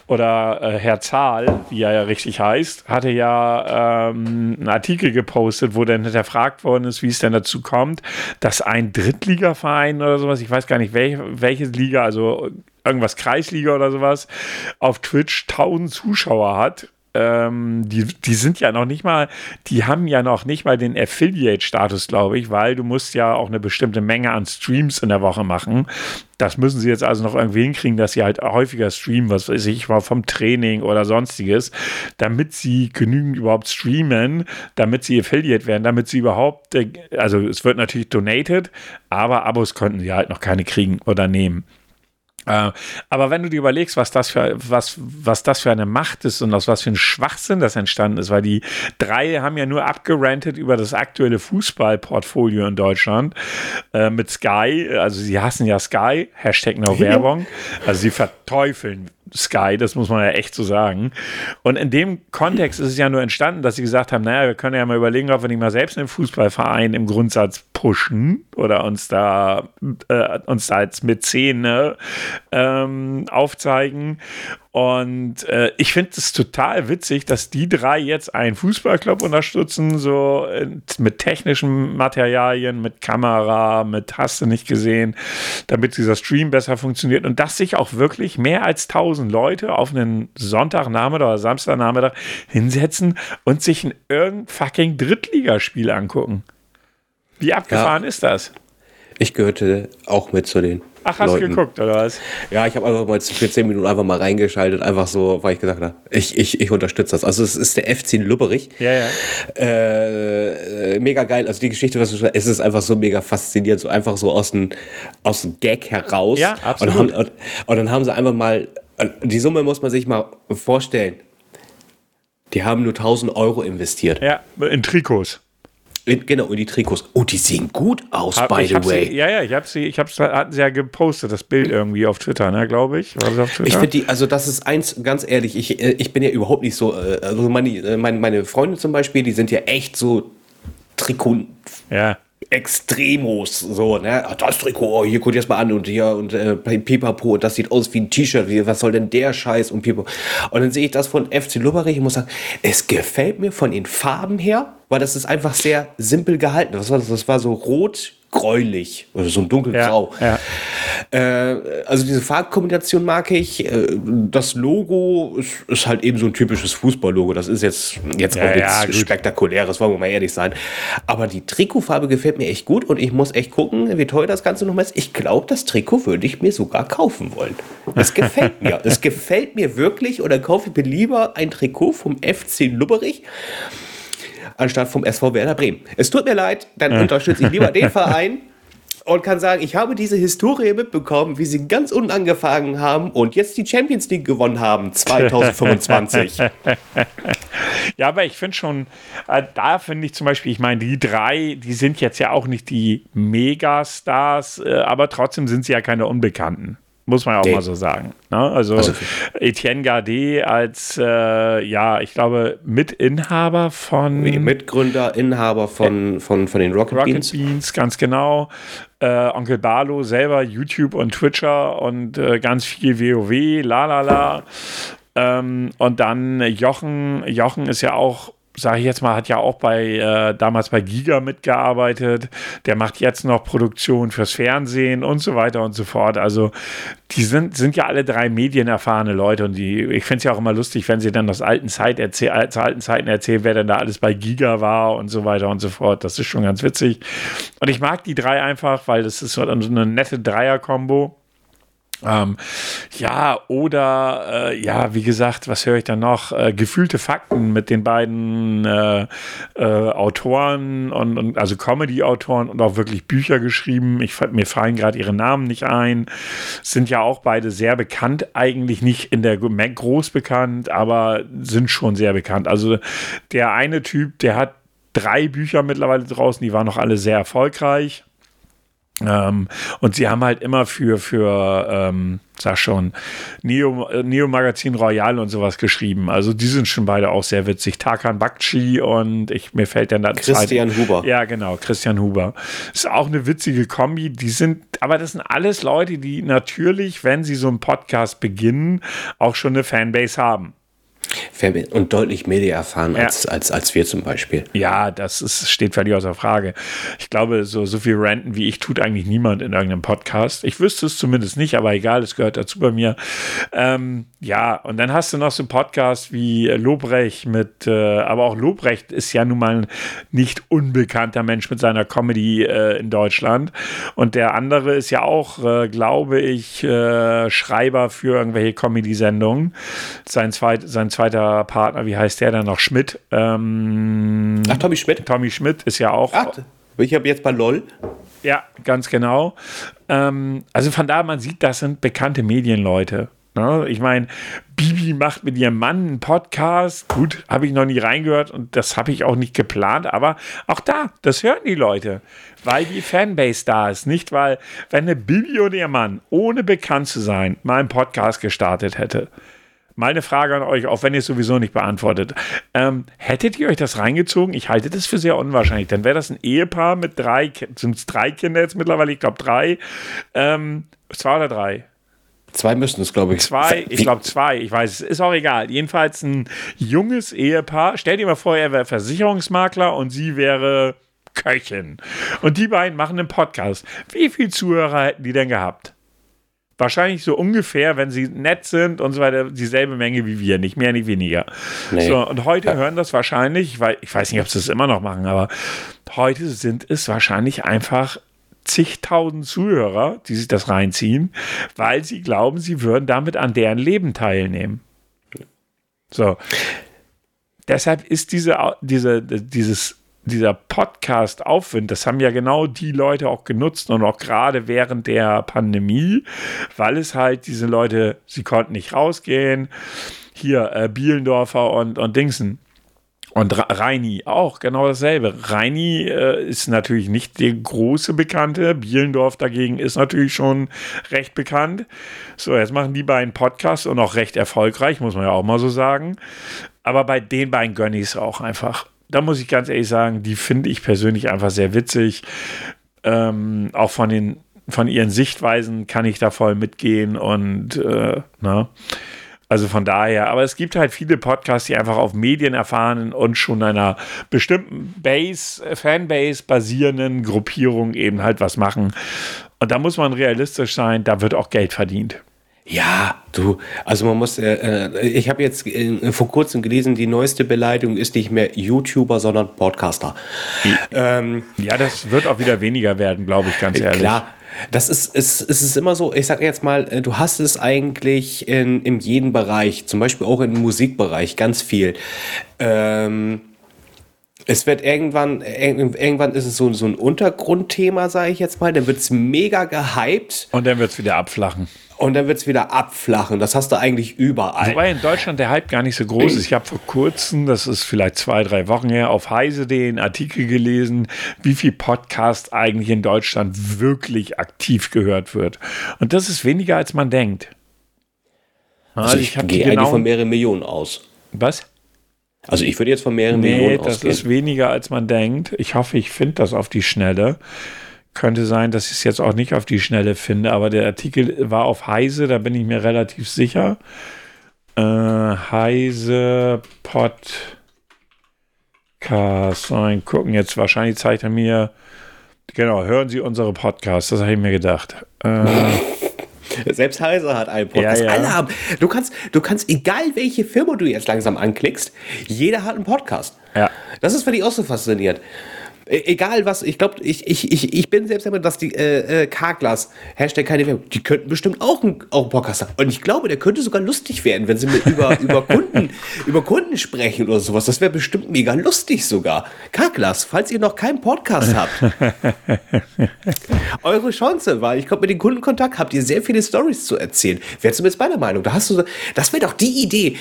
oder äh, Herr Zahl, wie er ja richtig heißt, hatte ja ähm, einen Artikel gepostet, wo dann hinterfragt worden ist, wie es denn dazu kommt, dass ein Drittligaverein oder sowas, ich weiß gar nicht, welche, welche Liga, also irgendwas Kreisliga oder sowas, auf Twitch 1000 Zuschauer hat ähm, die, die sind ja noch nicht mal, die haben ja noch nicht mal den Affiliate-Status, glaube ich, weil du musst ja auch eine bestimmte Menge an Streams in der Woche machen. Das müssen sie jetzt also noch irgendwie hinkriegen, dass sie halt häufiger streamen, was weiß ich, mal vom Training oder sonstiges, damit sie genügend überhaupt streamen, damit sie Affiliate werden, damit sie überhaupt, äh, also es wird natürlich donated, aber Abos könnten sie halt noch keine kriegen oder nehmen. Äh, aber wenn du dir überlegst, was das für was was das für eine Macht ist und aus was für ein Schwachsinn das entstanden ist, weil die drei haben ja nur abgerantet über das aktuelle Fußballportfolio in Deutschland äh, mit Sky, also sie hassen ja Sky, Hashtag No Werbung, also sie verteufeln Sky, das muss man ja echt so sagen. Und in dem Kontext ist es ja nur entstanden, dass sie gesagt haben, naja, wir können ja mal überlegen, ob wir nicht mal selbst einen Fußballverein im Grundsatz pushen oder uns da, äh, uns da als Mäzene ähm, aufzeigen. Und äh, ich finde es total witzig, dass die drei jetzt einen Fußballclub unterstützen, so äh, mit technischen Materialien, mit Kamera, mit hast du nicht gesehen, damit dieser Stream besser funktioniert und dass sich auch wirklich mehr als 1000 Leute auf einen Sonntagnachmittag oder Samstagnachmittag hinsetzen und sich ein irgendein fucking Drittligaspiel angucken. Wie abgefahren ja. ist das? Ich gehörte auch mit zu den. Ach, hast Leuten. du geguckt, oder was? Ja, ich habe einfach mal für 10 Minuten einfach mal reingeschaltet, einfach so, weil ich gesagt habe, ich, ich, ich unterstütze das. Also es ist der FC Lubberich. Ja, ja. Äh, mega geil. Also die Geschichte, was du es ist einfach so mega faszinierend, so einfach so aus dem, aus dem Gag heraus. Ja, absolut. Und, haben, und, und dann haben sie einfach mal, die Summe muss man sich mal vorstellen. Die haben nur 1000 Euro investiert. Ja, in Trikots. Genau, in die Trikots. Oh, die sehen gut aus, hab, by the way. Sie, ja, ja, ich habe sie, ich hab's, hatten sie ja gepostet, das Bild irgendwie auf Twitter, ne, glaube ich. Twitter? Ich finde die, also das ist eins, ganz ehrlich, ich, äh, ich bin ja überhaupt nicht so, äh, also meine, äh, meine, meine Freunde zum Beispiel, die sind ja echt so Trikot. Ja. Extremos, so, ne? Das Trikot, oh, hier guck dir das mal an und hier und äh, Pipapo und das sieht aus wie ein T-Shirt, was soll denn der Scheiß und Pipapo. Und dann sehe ich das von FC Lubberich und muss sagen, es gefällt mir von den Farben her, weil das ist einfach sehr simpel gehalten. Was war? Das war so rot, gräulich oder so ein dunkelgrau. Ja, ja. äh, also diese Farbkombination mag ich. Äh, das Logo ist, ist, halt eben so ein typisches Fußballlogo. Das ist jetzt, jetzt ja, auch nichts Spektakuläres, wollen wir mal ehrlich sein. Aber die Trikotfarbe gefällt mir echt gut und ich muss echt gucken, wie teuer das Ganze nochmal ist. Ich glaube, das Trikot würde ich mir sogar kaufen wollen. Es gefällt mir. Es gefällt mir wirklich oder kaufe ich mir lieber ein Trikot vom FC Lubberich anstatt vom SV Werder Bremen. Es tut mir leid, dann unterstütze ich lieber den Verein und kann sagen, ich habe diese Historie mitbekommen, wie sie ganz unten angefangen haben und jetzt die Champions League gewonnen haben 2025. ja, aber ich finde schon, äh, da finde ich zum Beispiel, ich meine, die drei, die sind jetzt ja auch nicht die Megastars, äh, aber trotzdem sind sie ja keine Unbekannten. Muss man ja auch nee. mal so sagen. Ne? Also, also, Etienne Gardet als, äh, ja, ich glaube, Mitinhaber von. Mitgründer, Inhaber von, von, von den Rocket, Rocket Beans. Beans, ganz genau. Äh, Onkel Barlo selber YouTube und Twitcher und äh, ganz viel WoW, la la la. Ähm, und dann Jochen. Jochen ist ja auch sage ich jetzt mal, hat ja auch bei äh, damals bei Giga mitgearbeitet. Der macht jetzt noch Produktion fürs Fernsehen und so weiter und so fort. Also die sind, sind ja alle drei medienerfahrene Leute und die, ich finde es ja auch immer lustig, wenn sie dann aus alten, Zeit erzähl, aus alten Zeiten erzählen, wer denn da alles bei Giga war und so weiter und so fort. Das ist schon ganz witzig. Und ich mag die drei einfach, weil das ist so eine nette Dreier-Kombo. Ähm, ja, oder äh, ja, wie gesagt, was höre ich da noch? Äh, gefühlte Fakten mit den beiden äh, äh Autoren und, und also Comedy-Autoren und auch wirklich Bücher geschrieben. Ich, mir fallen gerade ihre Namen nicht ein. Sind ja auch beide sehr bekannt, eigentlich nicht in der groß bekannt, aber sind schon sehr bekannt. Also der eine Typ, der hat drei Bücher mittlerweile draußen, die waren noch alle sehr erfolgreich. Ähm, und sie haben halt immer für, für ähm, sag schon, Neo, Neo Magazin Royal und sowas geschrieben. Also die sind schon beide auch sehr witzig. Tarkan Bakci und ich, mir fällt dann da Christian zweite, Huber. Ja, genau, Christian Huber. Ist auch eine witzige Kombi. Die sind, aber das sind alles Leute, die natürlich, wenn sie so einen Podcast beginnen, auch schon eine Fanbase haben und deutlich mehr erfahren ja. als, als, als wir zum Beispiel. Ja, das ist, steht völlig außer Frage. Ich glaube, so, so viel Ranten wie ich tut eigentlich niemand in irgendeinem Podcast. Ich wüsste es zumindest nicht, aber egal, es gehört dazu bei mir. Ähm, ja, und dann hast du noch so einen Podcast wie Lobrecht mit, äh, aber auch Lobrecht ist ja nun mal nicht unbekannter Mensch mit seiner Comedy äh, in Deutschland. Und der andere ist ja auch, äh, glaube ich, äh, Schreiber für irgendwelche Comedy-Sendungen. Sein, zweit, sein zweiter Partner, wie heißt der dann noch? Schmidt. Ähm, Ach, Tommy Schmidt. Tommy Schmidt ist ja auch. Ach, ich habe jetzt bei LOL. Ja, ganz genau. Ähm, also von da, man sieht, das sind bekannte Medienleute. Ne? Ich meine, Bibi macht mit ihrem Mann einen Podcast. Gut, habe ich noch nie reingehört und das habe ich auch nicht geplant, aber auch da, das hören die Leute, weil die Fanbase da ist. Nicht, weil, wenn eine Bibi und ihr Mann, ohne bekannt zu sein, mal einen Podcast gestartet hätte, Mal eine Frage an euch, auch wenn ihr es sowieso nicht beantwortet. Ähm, hättet ihr euch das reingezogen? Ich halte das für sehr unwahrscheinlich. Dann wäre das ein Ehepaar mit drei, sind es drei Kinder jetzt mittlerweile? Ich glaube drei. Ähm, zwei oder drei? Zwei müssten es, glaube ich. Zwei, ich glaube zwei, ich weiß es, ist auch egal. Jedenfalls ein junges Ehepaar. Stell dir mal vor, er wäre Versicherungsmakler und sie wäre Köchin. Und die beiden machen einen Podcast. Wie viele Zuhörer hätten die denn gehabt? Wahrscheinlich so ungefähr, wenn sie nett sind und so weiter, dieselbe Menge wie wir, nicht mehr, nicht weniger. Nee. So, und heute ja. hören das wahrscheinlich, weil ich weiß nicht, ob sie das immer noch machen, aber heute sind es wahrscheinlich einfach zigtausend Zuhörer, die sich das reinziehen, weil sie glauben, sie würden damit an deren Leben teilnehmen. So. Deshalb ist diese, diese, dieses dieser Podcast-Aufwind, das haben ja genau die Leute auch genutzt und auch gerade während der Pandemie, weil es halt diese Leute, sie konnten nicht rausgehen. Hier, äh, Bielendorfer und, und Dingsen. Und Reini auch genau dasselbe. Reini äh, ist natürlich nicht der große Bekannte. Bielendorf dagegen ist natürlich schon recht bekannt. So, jetzt machen die beiden Podcasts und auch recht erfolgreich, muss man ja auch mal so sagen. Aber bei den beiden gönne ich es auch einfach da muss ich ganz ehrlich sagen, die finde ich persönlich einfach sehr witzig. Ähm, auch von den von ihren Sichtweisen kann ich da voll mitgehen und äh, na. Ne? Also von daher, aber es gibt halt viele Podcasts, die einfach auf Medien erfahren und schon einer bestimmten Base, Fanbase basierenden Gruppierung eben halt was machen. Und da muss man realistisch sein, da wird auch Geld verdient. Ja, du, also man muss, äh, äh ich habe jetzt äh, vor kurzem gelesen, die neueste Beleidigung ist nicht mehr YouTuber, sondern Podcaster. Ähm, ja, das wird auch wieder weniger werden, glaube ich, ganz ehrlich. Klar. Das ist, ist, ist es immer so, ich sage jetzt mal, äh, du hast es eigentlich in, in jedem Bereich, zum Beispiel auch im Musikbereich, ganz viel. Ähm, es wird irgendwann, irgendwann ist es so, so ein Untergrundthema, sage ich jetzt mal, dann wird es mega gehypt. Und dann wird es wieder abflachen. Und dann wird es wieder abflachen. Das hast du eigentlich überall. Wobei in Deutschland der Hype gar nicht so groß ist. Ich habe vor kurzem, das ist vielleicht zwei, drei Wochen her, auf heise.de einen Artikel gelesen, wie viel Podcast eigentlich in Deutschland wirklich aktiv gehört wird. Und das ist weniger, als man denkt. Also, ich, ich gehe eigentlich von mehreren Millionen aus. Was? Also ich würde jetzt von mehreren nee, Millionen ausgehen. das ist weniger, als man denkt. Ich hoffe, ich finde das auf die Schnelle. Könnte sein, dass ich es jetzt auch nicht auf die Schnelle finde, aber der Artikel war auf Heise, da bin ich mir relativ sicher. Äh, Heise Podcast. Nein, gucken jetzt. Wahrscheinlich zeigt er mir. Genau, hören Sie unsere Podcasts. Das habe ich mir gedacht. Äh, Selbst Heise hat einen Podcast. Ja, ja. Alle haben. Du kannst, du kannst, egal welche Firma du jetzt langsam anklickst, jeder hat einen Podcast. Ja. Das ist für dich auch so faszinierend. E, egal was, ich glaube, ich, ich, ich, ich bin selbst immer, dass die äh, äh, Carglass, Hashtag keine Werbung, die könnten bestimmt auch einen, auch einen Podcast haben. Und ich glaube, der könnte sogar lustig werden, wenn sie mit über, über, Kunden, über Kunden sprechen oder sowas. Das wäre bestimmt mega lustig sogar. Carglass, falls ihr noch keinen Podcast habt, eure Chance, weil ich glaube, mit dem Kundenkontakt habt ihr sehr viele Stories zu erzählen. Wäre zumindest meiner Meinung. Da hast du, das wäre doch die Idee.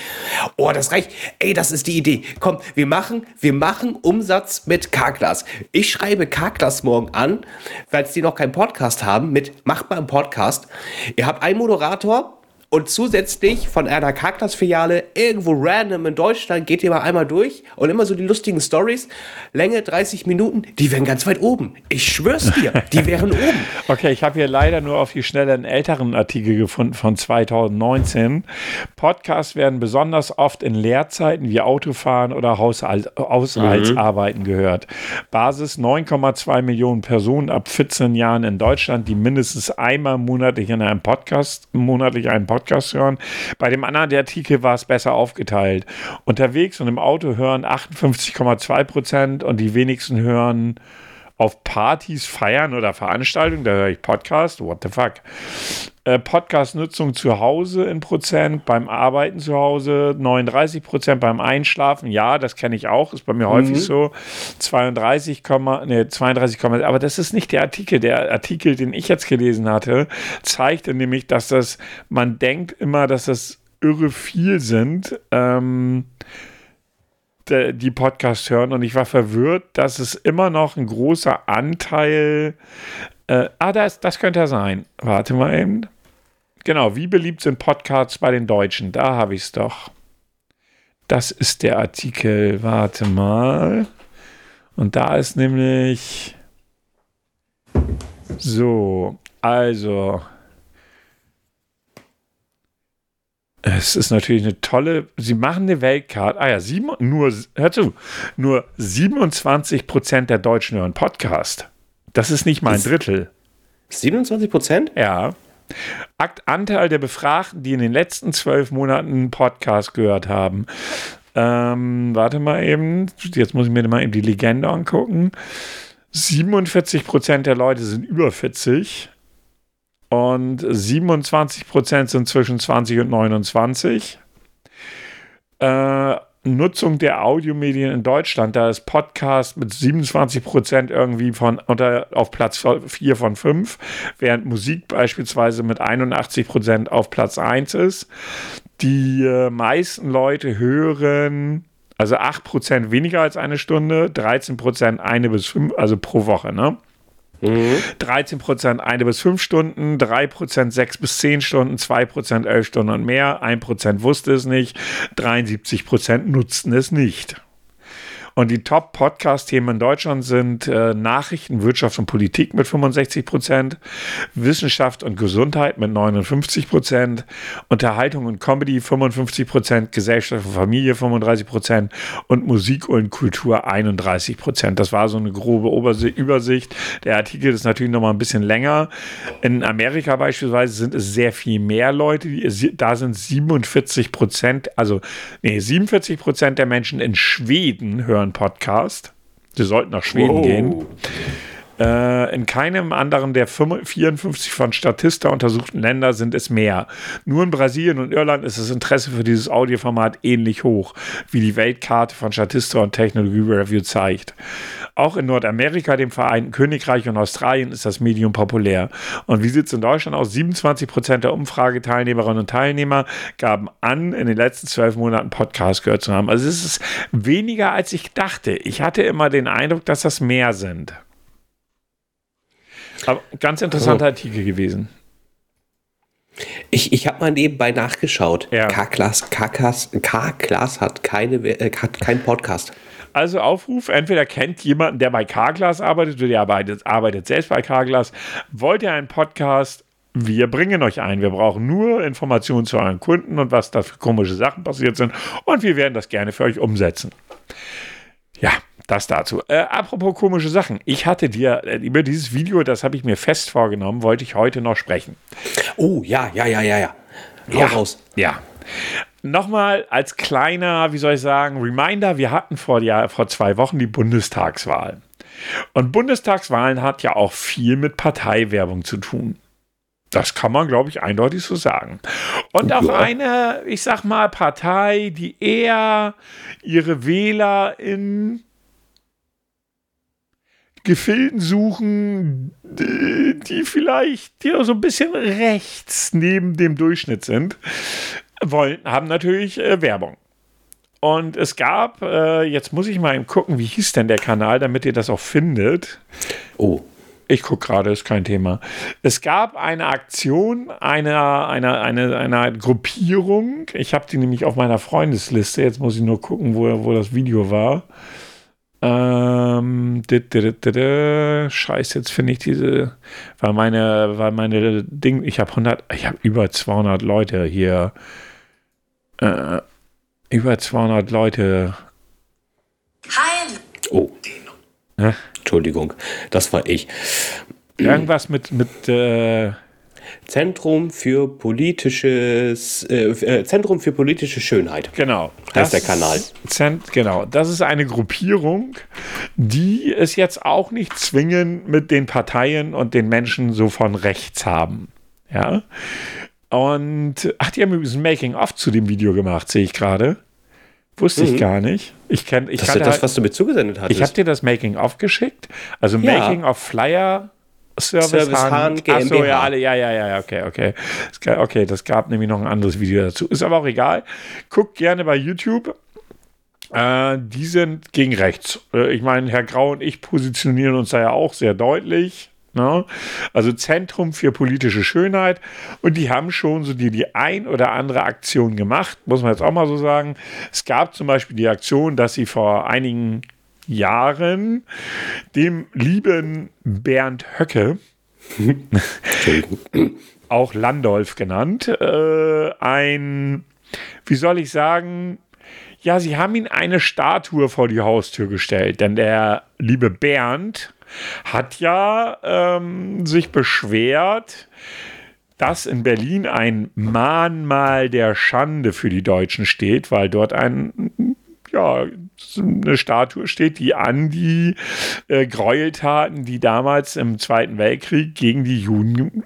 Oh, das reicht. Ey, das ist die Idee. Komm, wir machen, wir machen Umsatz mit Carglass. Ich schreibe Karklas morgen an, weil die noch keinen Podcast haben, mit Macht mal einen Podcast. Ihr habt einen Moderator, und zusätzlich von einer Carglass-Filiale irgendwo random in Deutschland geht ihr mal einmal durch und immer so die lustigen Stories. Länge 30 Minuten, die wären ganz weit oben. Ich schwör's dir, die wären oben. Okay, ich habe hier leider nur auf die Schnelle einen älteren Artikel gefunden von 2019. Podcasts werden besonders oft in Leerzeiten wie Autofahren oder Haushaltsarbeiten mhm. gehört. Basis 9,2 Millionen Personen ab 14 Jahren in Deutschland, die mindestens einmal monatlich in einem Podcast, monatlich einen Podcast Podcast hören. Bei dem anderen der Artikel war es besser aufgeteilt. Unterwegs und im Auto hören 58,2 Prozent und die wenigsten hören auf Partys, Feiern oder Veranstaltungen, da höre ich Podcast, what the fuck. Äh, Podcast-Nutzung zu Hause in Prozent, beim Arbeiten zu Hause 39 Prozent, beim Einschlafen, ja, das kenne ich auch, ist bei mir mhm. häufig so. 32, ne, 32, aber das ist nicht der Artikel. Der Artikel, den ich jetzt gelesen hatte, zeigte nämlich, dass das, man denkt immer, dass das irre viel sind. Ähm, die Podcast hören und ich war verwirrt, dass es immer noch ein großer Anteil. Äh, ah, das, das könnte er sein. Warte mal eben. Genau, wie beliebt sind Podcasts bei den Deutschen? Da habe ich es doch. Das ist der Artikel. Warte mal. Und da ist nämlich. So, also. Es ist natürlich eine tolle, sie machen eine Weltkarte. Ah ja, sieben, nur, hör zu, nur 27 Prozent der Deutschen hören Podcast. Das ist nicht mal ein Drittel. 27 Prozent? Ja. Akt Anteil der Befragten, die in den letzten zwölf Monaten einen Podcast gehört haben. Ähm, warte mal eben, jetzt muss ich mir mal eben die Legende angucken. 47 Prozent der Leute sind über 40 und 27 Prozent sind zwischen 20 und 29. Äh, Nutzung der Audiomedien in Deutschland, da ist Podcast mit 27 Prozent irgendwie von unter, auf Platz 4 von 5, während Musik beispielsweise mit 81 Prozent auf Platz 1 ist. Die äh, meisten Leute hören also 8 Prozent weniger als eine Stunde, 13 Prozent eine bis fünf, also pro Woche, ne? Mhm. 13 Prozent eine bis fünf Stunden, 3 Prozent sechs bis zehn Stunden, 2 Prozent elf Stunden und mehr, 1 Prozent wusste es nicht, 73 Prozent nutzten es nicht. Und die Top-Podcast-Themen in Deutschland sind äh, Nachrichten, Wirtschaft und Politik mit 65 Prozent, Wissenschaft und Gesundheit mit 59 Prozent, Unterhaltung und Comedy 55 Prozent, Gesellschaft und Familie 35 Prozent und Musik und Kultur 31 Prozent. Das war so eine grobe Übersicht. Der Artikel ist natürlich noch mal ein bisschen länger. In Amerika beispielsweise sind es sehr viel mehr Leute. Da sind 47 Prozent, also nee, 47 Prozent der Menschen in Schweden hören hören Podcast. Sie sollten nach Schweden wow. gehen. Äh, in keinem anderen der 54 von Statista untersuchten Länder sind es mehr. Nur in Brasilien und Irland ist das Interesse für dieses Audioformat ähnlich hoch, wie die Weltkarte von Statista und Technology Review zeigt. Auch in Nordamerika, dem Vereinten Königreich und Australien ist das Medium populär. Und wie sieht es in Deutschland aus? 27 Prozent der Umfrageteilnehmerinnen und Teilnehmer gaben an, in den letzten zwölf Monaten Podcast gehört zu haben. Also es ist weniger, als ich dachte. Ich hatte immer den Eindruck, dass das mehr sind. Aber ganz interessanter oh. Artikel gewesen. Ich, ich habe mal nebenbei nachgeschaut. Ja. K-Class hat, keine, äh, hat keinen Podcast. Also Aufruf, entweder kennt jemanden, der bei Carglass arbeitet oder der arbeitet, arbeitet selbst bei Carglass. Wollt ihr einen Podcast? Wir bringen euch ein. Wir brauchen nur Informationen zu euren Kunden und was da für komische Sachen passiert sind. Und wir werden das gerne für euch umsetzen. Ja, das dazu. Äh, apropos komische Sachen. Ich hatte dir äh, über dieses Video, das habe ich mir fest vorgenommen, wollte ich heute noch sprechen. Oh, ja, ja, ja, ja, ja. Hau ja, raus. Ja. Nochmal als kleiner, wie soll ich sagen, Reminder, wir hatten vor, ja, vor zwei Wochen die Bundestagswahl. Und Bundestagswahlen hat ja auch viel mit Parteiwerbung zu tun. Das kann man, glaube ich, eindeutig so sagen. Und auch eine, ich sag mal, Partei, die eher ihre Wähler in Gefilden suchen, die vielleicht die so ein bisschen rechts neben dem Durchschnitt sind wollen, haben natürlich äh, Werbung. Und es gab, äh, jetzt muss ich mal eben gucken, wie hieß denn der Kanal, damit ihr das auch findet. Oh. Ich gucke gerade, ist kein Thema. Es gab eine Aktion einer, einer, einer, einer Gruppierung. Ich habe die nämlich auf meiner Freundesliste. Jetzt muss ich nur gucken, wo, wo das Video war. Ähm, Scheiße, jetzt finde ich diese, weil meine, weil meine Ding, ich habe 100, ich habe über 200 Leute hier äh, über 200 Leute. Heil. Oh. Ja? Entschuldigung, das war ich. Irgendwas mit, mit äh Zentrum für politisches äh, äh, Zentrum für politische Schönheit. Genau. Das ist der Kanal. Zent, genau. Das ist eine Gruppierung, die es jetzt auch nicht zwingend mit den Parteien und den Menschen so von rechts haben. Ja. Und ach, die haben übrigens ein Making-of zu dem Video gemacht, sehe ich gerade. Wusste mhm. ich gar nicht. Ich kenn, ich das ist das, halt, was du mir zugesendet hast. Ich habe dir das Making-of geschickt. Also ja. Service, Service Hahn, Hahn GmbH. ja, alle, ja, ja, ja, okay, okay. Okay, das gab nämlich noch ein anderes Video dazu. Ist aber auch egal. Guckt gerne bei YouTube. Äh, die sind gegen rechts. Äh, ich meine, Herr Grau und ich positionieren uns da ja auch sehr deutlich. Ne? Also Zentrum für politische Schönheit. Und die haben schon so die, die ein oder andere Aktion gemacht, muss man jetzt auch mal so sagen. Es gab zum Beispiel die Aktion, dass sie vor einigen Jahren dem lieben Bernd Höcke, auch Landolf genannt, äh, ein wie soll ich sagen, ja, sie haben ihm eine Statue vor die Haustür gestellt, denn der liebe Bernd hat ja ähm, sich beschwert, dass in Berlin ein Mahnmal der Schande für die Deutschen steht, weil dort ein ja, eine Statue steht, die an die äh, Gräueltaten, die damals im Zweiten Weltkrieg gegen die Juden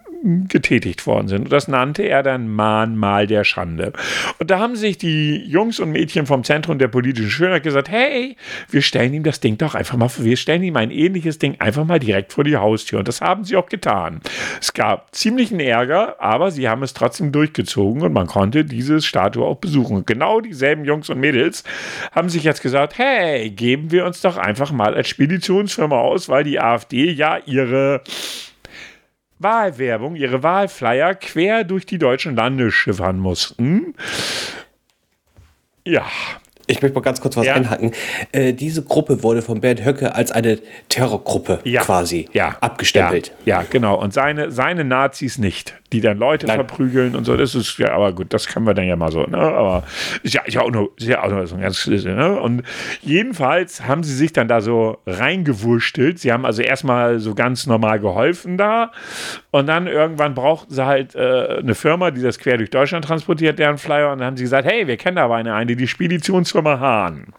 getätigt worden sind. Und das nannte er dann Mahnmal der Schande. Und da haben sich die Jungs und Mädchen vom Zentrum der politischen Schönheit gesagt, hey, wir stellen ihm das Ding doch einfach mal, wir stellen ihm ein ähnliches Ding einfach mal direkt vor die Haustür. Und das haben sie auch getan. Es gab ziemlichen Ärger, aber sie haben es trotzdem durchgezogen und man konnte diese Statue auch besuchen. Und genau dieselben Jungs und Mädels haben sich jetzt gesagt, hey, geben wir uns doch einfach mal als Speditionsfirma aus, weil die AfD ja ihre Wahlwerbung, ihre Wahlflyer quer durch die deutschen Lande schiffern mussten. Ja, ich möchte mal ganz kurz was ja. einhaken. Äh, diese Gruppe wurde von Bernd Höcke als eine Terrorgruppe ja. quasi ja. abgestempelt. Ja. genau. Und seine, seine Nazis nicht, die dann Leute Nein. verprügeln und so. Das ist ja, aber gut, das können wir dann ja mal so. Ne? Aber ist ja, ist ja auch nur, ist ja auch nur so ein ganz ne? Und jedenfalls haben sie sich dann da so reingewurstelt. Sie haben also erstmal so ganz normal geholfen da. Und dann irgendwann brauchten sie halt äh, eine Firma, die das quer durch Deutschland transportiert, deren Flyer. Und dann haben sie gesagt, hey, wir kennen da aber eine, eine die Speditions Firma Hahn.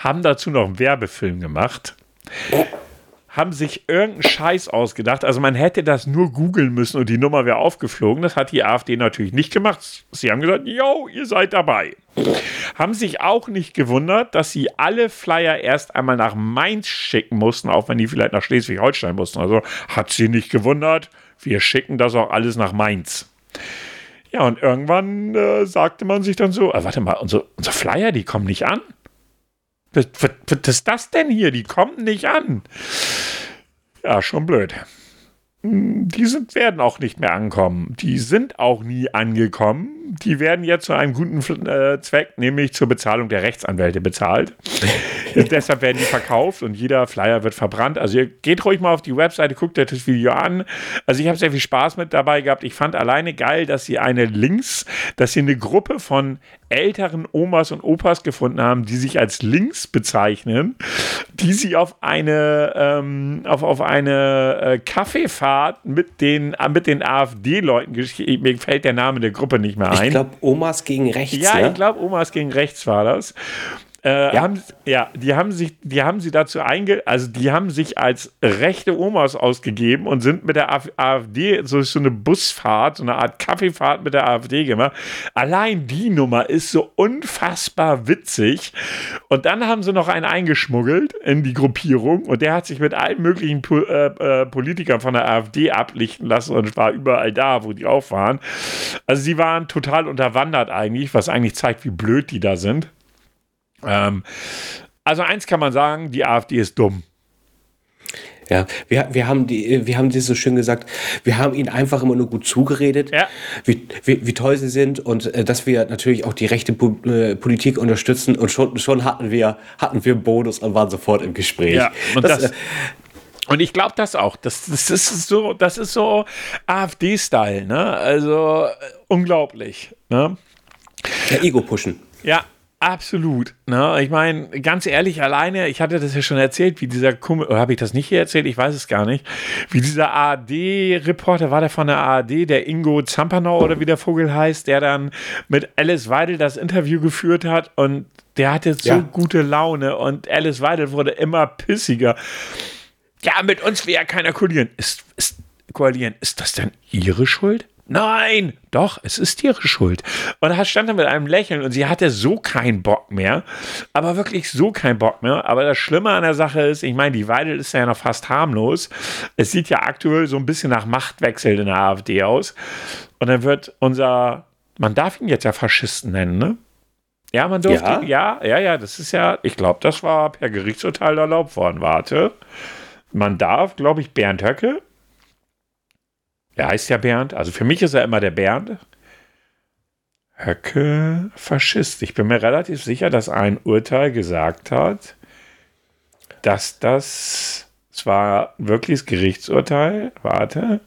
Haben dazu noch einen Werbefilm gemacht. Haben sich irgendeinen Scheiß ausgedacht. Also man hätte das nur googeln müssen und die Nummer wäre aufgeflogen. Das hat die AfD natürlich nicht gemacht. Sie haben gesagt, yo, ihr seid dabei. Haben sich auch nicht gewundert, dass sie alle Flyer erst einmal nach Mainz schicken mussten, auch wenn die vielleicht nach Schleswig-Holstein mussten. Also hat sie nicht gewundert. Wir schicken das auch alles nach Mainz. Ja, und irgendwann äh, sagte man sich dann so, äh, warte mal, unsere, unsere Flyer, die kommen nicht an. Was, was, was ist das denn hier? Die kommen nicht an. Ja, schon blöd. Hm, die sind, werden auch nicht mehr ankommen. Die sind auch nie angekommen. Die werden jetzt zu einem guten äh, Zweck, nämlich zur Bezahlung der Rechtsanwälte bezahlt. Deshalb werden die verkauft und jeder Flyer wird verbrannt. Also ihr geht ruhig mal auf die Webseite, guckt euch das Video an. Also ich habe sehr viel Spaß mit dabei gehabt. Ich fand alleine geil, dass sie eine Links, dass sie eine Gruppe von älteren Omas und Opas gefunden haben, die sich als Links bezeichnen, die sie auf eine, ähm, auf, auf eine äh, Kaffeefahrt mit den, äh, mit den AfD-Leuten, mir fällt der Name der Gruppe nicht mehr ein. Ich glaube, Omas gegen rechts. Ja, ne? ich glaube, Omas gegen rechts war das. Äh, ja. Haben, ja, die haben sich, die haben sie dazu einge, also die haben sich als rechte Omas ausgegeben und sind mit der AfD so, so eine Busfahrt, so eine Art Kaffeefahrt mit der AfD gemacht. Allein die Nummer ist so unfassbar witzig. Und dann haben sie noch einen eingeschmuggelt in die Gruppierung und der hat sich mit allen möglichen po äh, äh, Politikern von der AfD ablichten lassen und war überall da, wo die auch waren. Also sie waren total unterwandert eigentlich, was eigentlich zeigt, wie blöd die da sind. Ähm, also eins kann man sagen, die AfD ist dumm. Ja, wir, wir, haben die, wir haben das so schön gesagt, wir haben ihnen einfach immer nur gut zugeredet, ja. wie, wie, wie, toll sie sind und äh, dass wir natürlich auch die rechte po äh, Politik unterstützen und schon, schon hatten wir hatten wir Bonus und waren sofort im Gespräch. Ja, und das, das äh, und ich glaube das auch. Das, das ist so, das ist so AfD-Style, ne? Also äh, unglaublich. Ne? Ja, Ego pushen. Ja, Absolut. Ne? Ich meine, ganz ehrlich, alleine, ich hatte das ja schon erzählt, wie dieser Kumpel, oder habe ich das nicht hier erzählt? Ich weiß es gar nicht. Wie dieser ARD-Reporter, war der von der ARD, der Ingo Zampanau oder wie der Vogel heißt, der dann mit Alice Weidel das Interview geführt hat und der hatte so ja. gute Laune und Alice Weidel wurde immer pissiger. Ja, mit uns will ja keiner koalieren. Ist, ist, koalieren. Ist das denn ihre Schuld? Nein, doch, es ist ihre Schuld. Und da stand er mit einem Lächeln und sie hatte so keinen Bock mehr, aber wirklich so keinen Bock mehr. Aber das Schlimme an der Sache ist, ich meine, die Weidel ist ja noch fast harmlos. Es sieht ja aktuell so ein bisschen nach Machtwechsel in der AfD aus. Und dann wird unser, man darf ihn jetzt ja Faschisten nennen, ne? Ja, man durfte, ja, ja, ja, ja das ist ja, ich glaube, das war per Gerichtsurteil erlaubt worden. Warte. Man darf, glaube ich, Bernd Höcke, er heißt ja Bernd. Also für mich ist er immer der Bernd. Höcke Faschist. Ich bin mir relativ sicher, dass ein Urteil gesagt hat, dass das zwar wirklich das Gerichtsurteil, warte.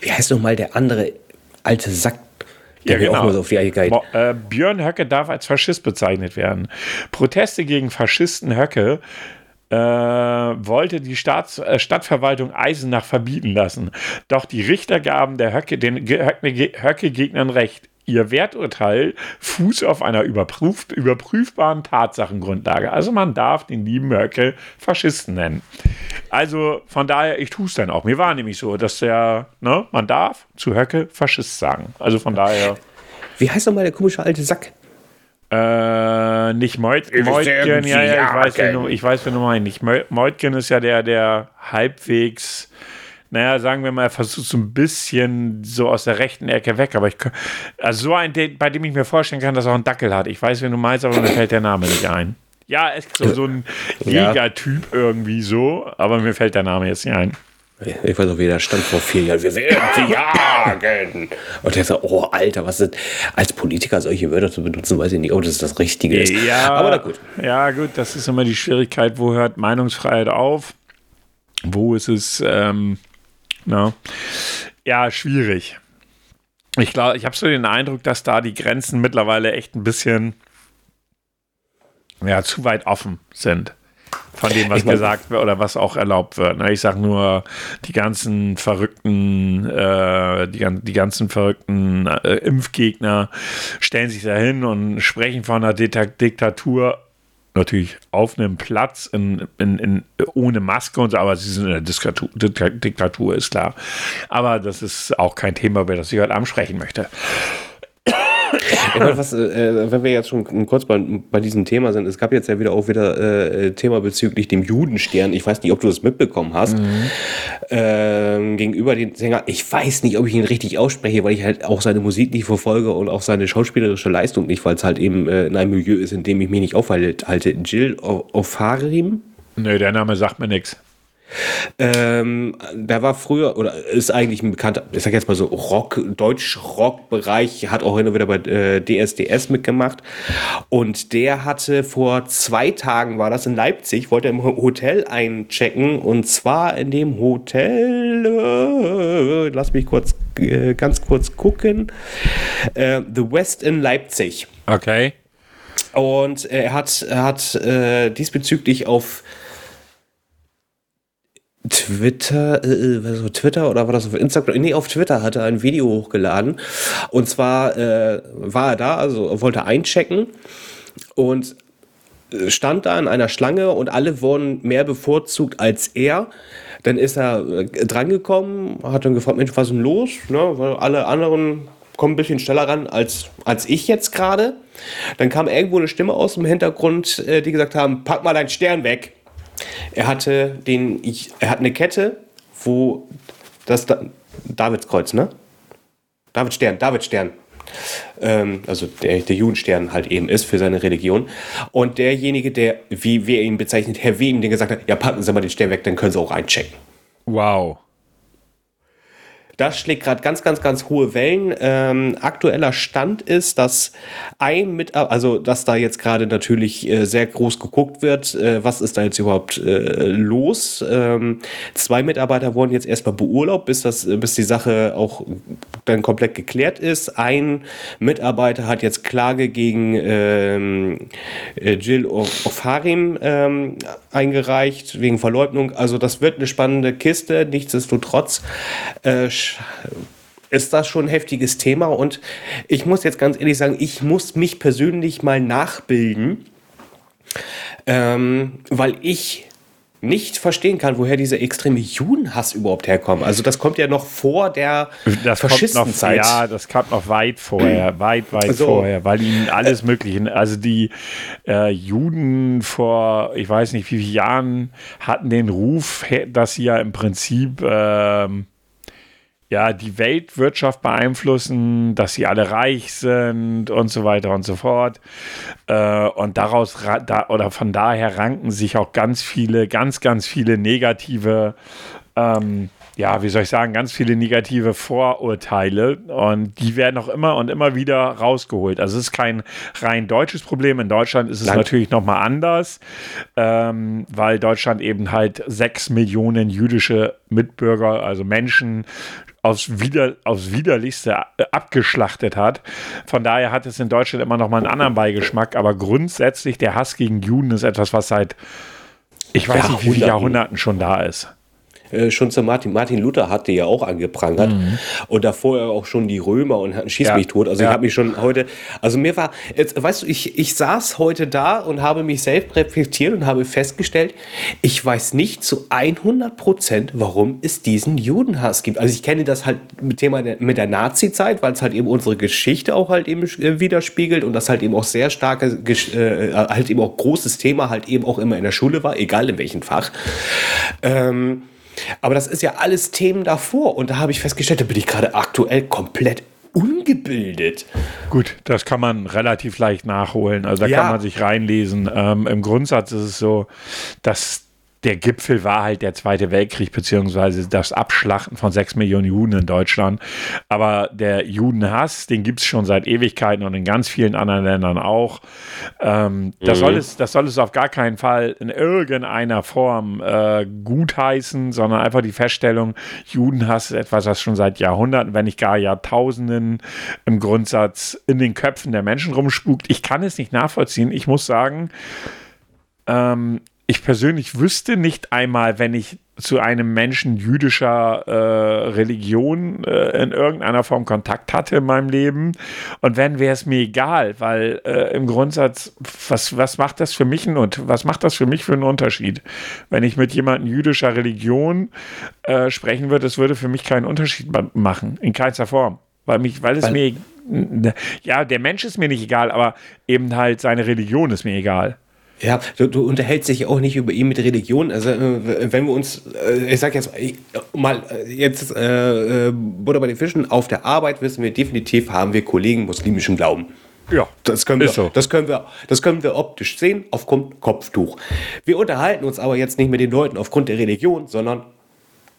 Wie heißt nochmal der andere alte Sack? Ja, genau. Auch so auf die äh, Björn Höcke darf als Faschist bezeichnet werden. Proteste gegen Faschisten Höcke äh, wollte die Staats, äh, Stadtverwaltung Eisenach verbieten lassen. Doch die Richter gaben der Höcke, den Höcke-Gegnern recht. Ihr Werturteil fußt auf einer überprüf, überprüfbaren Tatsachengrundlage. Also man darf den lieben Höcke Faschisten nennen. Also von daher, ich tue es dann auch. Mir war nämlich so, dass der, ne, man darf zu Höcke Faschist sagen. Also von daher. Wie heißt nochmal der komische alte Sack? Äh, nicht Meut Meutgen, ja, ja, ich weiß, wen du, ich weiß, wen du meinst. Meutgen ist ja der, der halbwegs, naja, sagen wir mal, er versucht so ein bisschen so aus der rechten Ecke weg, aber ich also so ein, bei dem ich mir vorstellen kann, dass er auch einen Dackel hat. Ich weiß, wen du meinst, aber mir fällt der Name nicht ein. Ja, ist so, so ein Jägertyp irgendwie so, aber mir fällt der Name jetzt nicht ein. Ich weiß auch, wie der stand vor vier Jahren. Wir werden sie jagen. Und der sagt, oh, Alter, was ist als Politiker solche Wörter zu benutzen, weiß ich nicht, ob das das Richtige ist. Ja, aber na gut. Ja, gut, das ist immer die Schwierigkeit, wo hört Meinungsfreiheit auf? Wo ist es, ähm, na, ja, schwierig. Ich glaube, ich habe so den Eindruck, dass da die Grenzen mittlerweile echt ein bisschen, ja, zu weit offen sind von dem, was gesagt wird oder was auch erlaubt wird. Ne? Ich sage nur, die ganzen verrückten, äh, die, die, ganzen verrückten äh, Impfgegner stellen sich da hin und sprechen von einer Diktatur natürlich auf einem Platz in, in, in, ohne Maske und so, aber sie sind in der Diktatur, ist klar. Aber das ist auch kein Thema, über das ich heute Abend sprechen möchte. Meine, was, äh, wenn wir jetzt schon kurz bei, bei, diesem Thema sind, es gab jetzt ja wieder auch wieder äh, Thema bezüglich dem Judenstern. Ich weiß nicht, ob du das mitbekommen hast. Mhm. Ähm, gegenüber den Sänger. Ich weiß nicht, ob ich ihn richtig ausspreche, weil ich halt auch seine Musik nicht verfolge und auch seine schauspielerische Leistung nicht, weil es halt eben äh, in einem Milieu ist, in dem ich mich nicht aufhalte. Jill Ofarim? Nö, der Name sagt mir nichts. Ähm, der war früher oder ist eigentlich ein bekannter, ich sag jetzt mal so Rock, Deutsch-Rock-Bereich, hat auch und wieder bei äh, DSDS mitgemacht. Und der hatte vor zwei Tagen, war das in Leipzig, wollte im Hotel einchecken und zwar in dem Hotel, äh, lass mich kurz, äh, ganz kurz gucken, äh, The West in Leipzig. Okay. Und er hat, hat äh, diesbezüglich auf Twitter, äh, was so Twitter oder war das auf Instagram? Nee, auf Twitter hat er ein Video hochgeladen. Und zwar äh, war er da, also wollte einchecken und äh, stand da in einer Schlange und alle wurden mehr bevorzugt als er. Dann ist er äh, drangekommen, hat dann gefragt, Mensch, was ist denn los? Ne, weil alle anderen kommen ein bisschen schneller ran als, als ich jetzt gerade. Dann kam irgendwo eine Stimme aus dem Hintergrund, äh, die gesagt haben, pack mal deinen Stern weg. Er hatte den, er hat eine Kette, wo das da, Davidskreuz, ne? David Stern, David Stern. Ähm, also der, der Judenstern halt eben ist für seine Religion. Und derjenige, der, wie wir ihn bezeichnet, Herr Wem, den gesagt hat, ja, packen Sie mal den Stern weg, dann können Sie auch einchecken. Wow. Das schlägt gerade ganz, ganz, ganz hohe Wellen. Ähm, aktueller Stand ist, dass ein Mitarbeiter, also dass da jetzt gerade natürlich äh, sehr groß geguckt wird, äh, was ist da jetzt überhaupt äh, los. Ähm, zwei Mitarbeiter wurden jetzt erstmal beurlaubt, bis, das, bis die Sache auch dann komplett geklärt ist. Ein Mitarbeiter hat jetzt Klage gegen ähm, äh, Jill Ofarim ähm, eingereicht, wegen Verleugnung. Also das wird eine spannende Kiste. Nichtsdestotrotz äh, ist das schon ein heftiges Thema. Und ich muss jetzt ganz ehrlich sagen, ich muss mich persönlich mal nachbilden, ähm, weil ich nicht verstehen kann, woher dieser extreme Judenhass überhaupt herkommt. Also das kommt ja noch vor der das Faschistenzeit. Noch, ja, das kam noch weit vorher, weit, weit so. vorher, weil ihnen alles Mögliche, also die äh, Juden vor, ich weiß nicht wie viele Jahren, hatten den Ruf, dass sie ja im Prinzip äh, ja, die Weltwirtschaft beeinflussen, dass sie alle reich sind und so weiter und so fort. Äh, und daraus da, oder von daher ranken sich auch ganz viele, ganz, ganz viele negative ähm, ja, wie soll ich sagen, ganz viele negative Vorurteile und die werden auch immer und immer wieder rausgeholt. Also es ist kein rein deutsches Problem. In Deutschland ist es Nein. natürlich nochmal anders, ähm, weil Deutschland eben halt sechs Millionen jüdische Mitbürger, also Menschen aufs, Wider, aufs Widerlichste äh, abgeschlachtet hat. Von daher hat es in Deutschland immer noch mal einen anderen Beigeschmack. Aber grundsätzlich, der Hass gegen Juden ist etwas, was seit, ich weiß nicht, wie viele Jahrhunderten schon da ist. Äh, schon zu Martin. Martin Luther hatte ja auch angeprangert mhm. und davor auch schon die Römer und Schieß ja. mich tot. Also ja. ich habe mich schon heute, also mir war, jetzt, weißt du, ich, ich saß heute da und habe mich selbst reflektiert und habe festgestellt, ich weiß nicht zu 100 Prozent, warum es diesen Judenhass gibt. Also ich kenne das halt mit Thema der, mit der Nazi-Zeit, weil es halt eben unsere Geschichte auch halt eben äh, widerspiegelt und das halt eben auch sehr starke, äh, halt eben auch großes Thema halt eben auch immer in der Schule war, egal in welchem Fach. Ähm, aber das ist ja alles Themen davor. Und da habe ich festgestellt, da bin ich gerade aktuell komplett ungebildet. Gut, das kann man relativ leicht nachholen. Also da ja. kann man sich reinlesen. Ähm, Im Grundsatz ist es so, dass der Gipfel war halt der Zweite Weltkrieg, beziehungsweise das Abschlachten von sechs Millionen Juden in Deutschland. Aber der Judenhass, den gibt es schon seit Ewigkeiten und in ganz vielen anderen Ländern auch. Ähm, das, mhm. soll es, das soll es auf gar keinen Fall in irgendeiner Form äh, gutheißen, sondern einfach die Feststellung, Judenhass ist etwas, was schon seit Jahrhunderten, wenn nicht gar Jahrtausenden im Grundsatz in den Köpfen der Menschen rumspukt. Ich kann es nicht nachvollziehen. Ich muss sagen, ähm, ich persönlich wüsste nicht einmal, wenn ich zu einem Menschen jüdischer äh, Religion äh, in irgendeiner Form Kontakt hatte in meinem Leben. Und wenn, wäre es mir egal, weil äh, im Grundsatz, was, was macht das für mich und was macht das für mich für einen Unterschied? Wenn ich mit jemandem jüdischer Religion äh, sprechen würde, es würde für mich keinen Unterschied machen, in keinster Form. Weil, mich, weil es weil, mir, ja, der Mensch ist mir nicht egal, aber eben halt seine Religion ist mir egal. Ja, du, du unterhältst dich auch nicht über ihn mit Religion. Also äh, wenn wir uns, äh, ich sag jetzt mal, äh, jetzt äh, Butter bei den Fischen, auf der Arbeit wissen wir definitiv, haben wir Kollegen muslimischen Glauben. Ja, das können, wir, so. das, können wir, das können wir optisch sehen aufgrund Kopftuch. Wir unterhalten uns aber jetzt nicht mit den Leuten aufgrund der Religion, sondern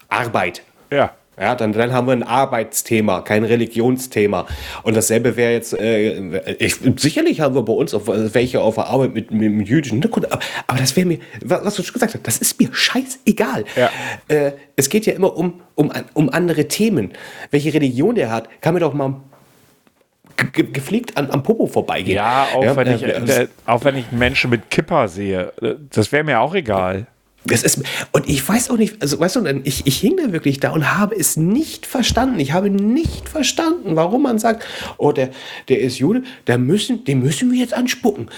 Arbeit. Ja. Ja, dann, dann haben wir ein Arbeitsthema, kein Religionsthema. Und dasselbe wäre jetzt, äh, ich, sicherlich haben wir bei uns auf, welche auf der Arbeit mit, mit dem jüdischen Hintergrund, aber, aber das wäre mir, was du schon gesagt hast, das ist mir scheißegal. Ja. Äh, es geht ja immer um, um, um andere Themen. Welche Religion der hat, kann mir doch mal gepflegt an, am Popo vorbeigehen. Ja, auch, ja, wenn äh, ich, äh, auch wenn ich Menschen mit Kipper sehe, äh, das wäre mir auch egal. Das ist, und ich weiß auch nicht, also weißt du, ich, ich hing da wirklich da und habe es nicht verstanden. Ich habe nicht verstanden, warum man sagt, oh, der, der ist Jude, der müssen, den müssen wir jetzt anspucken.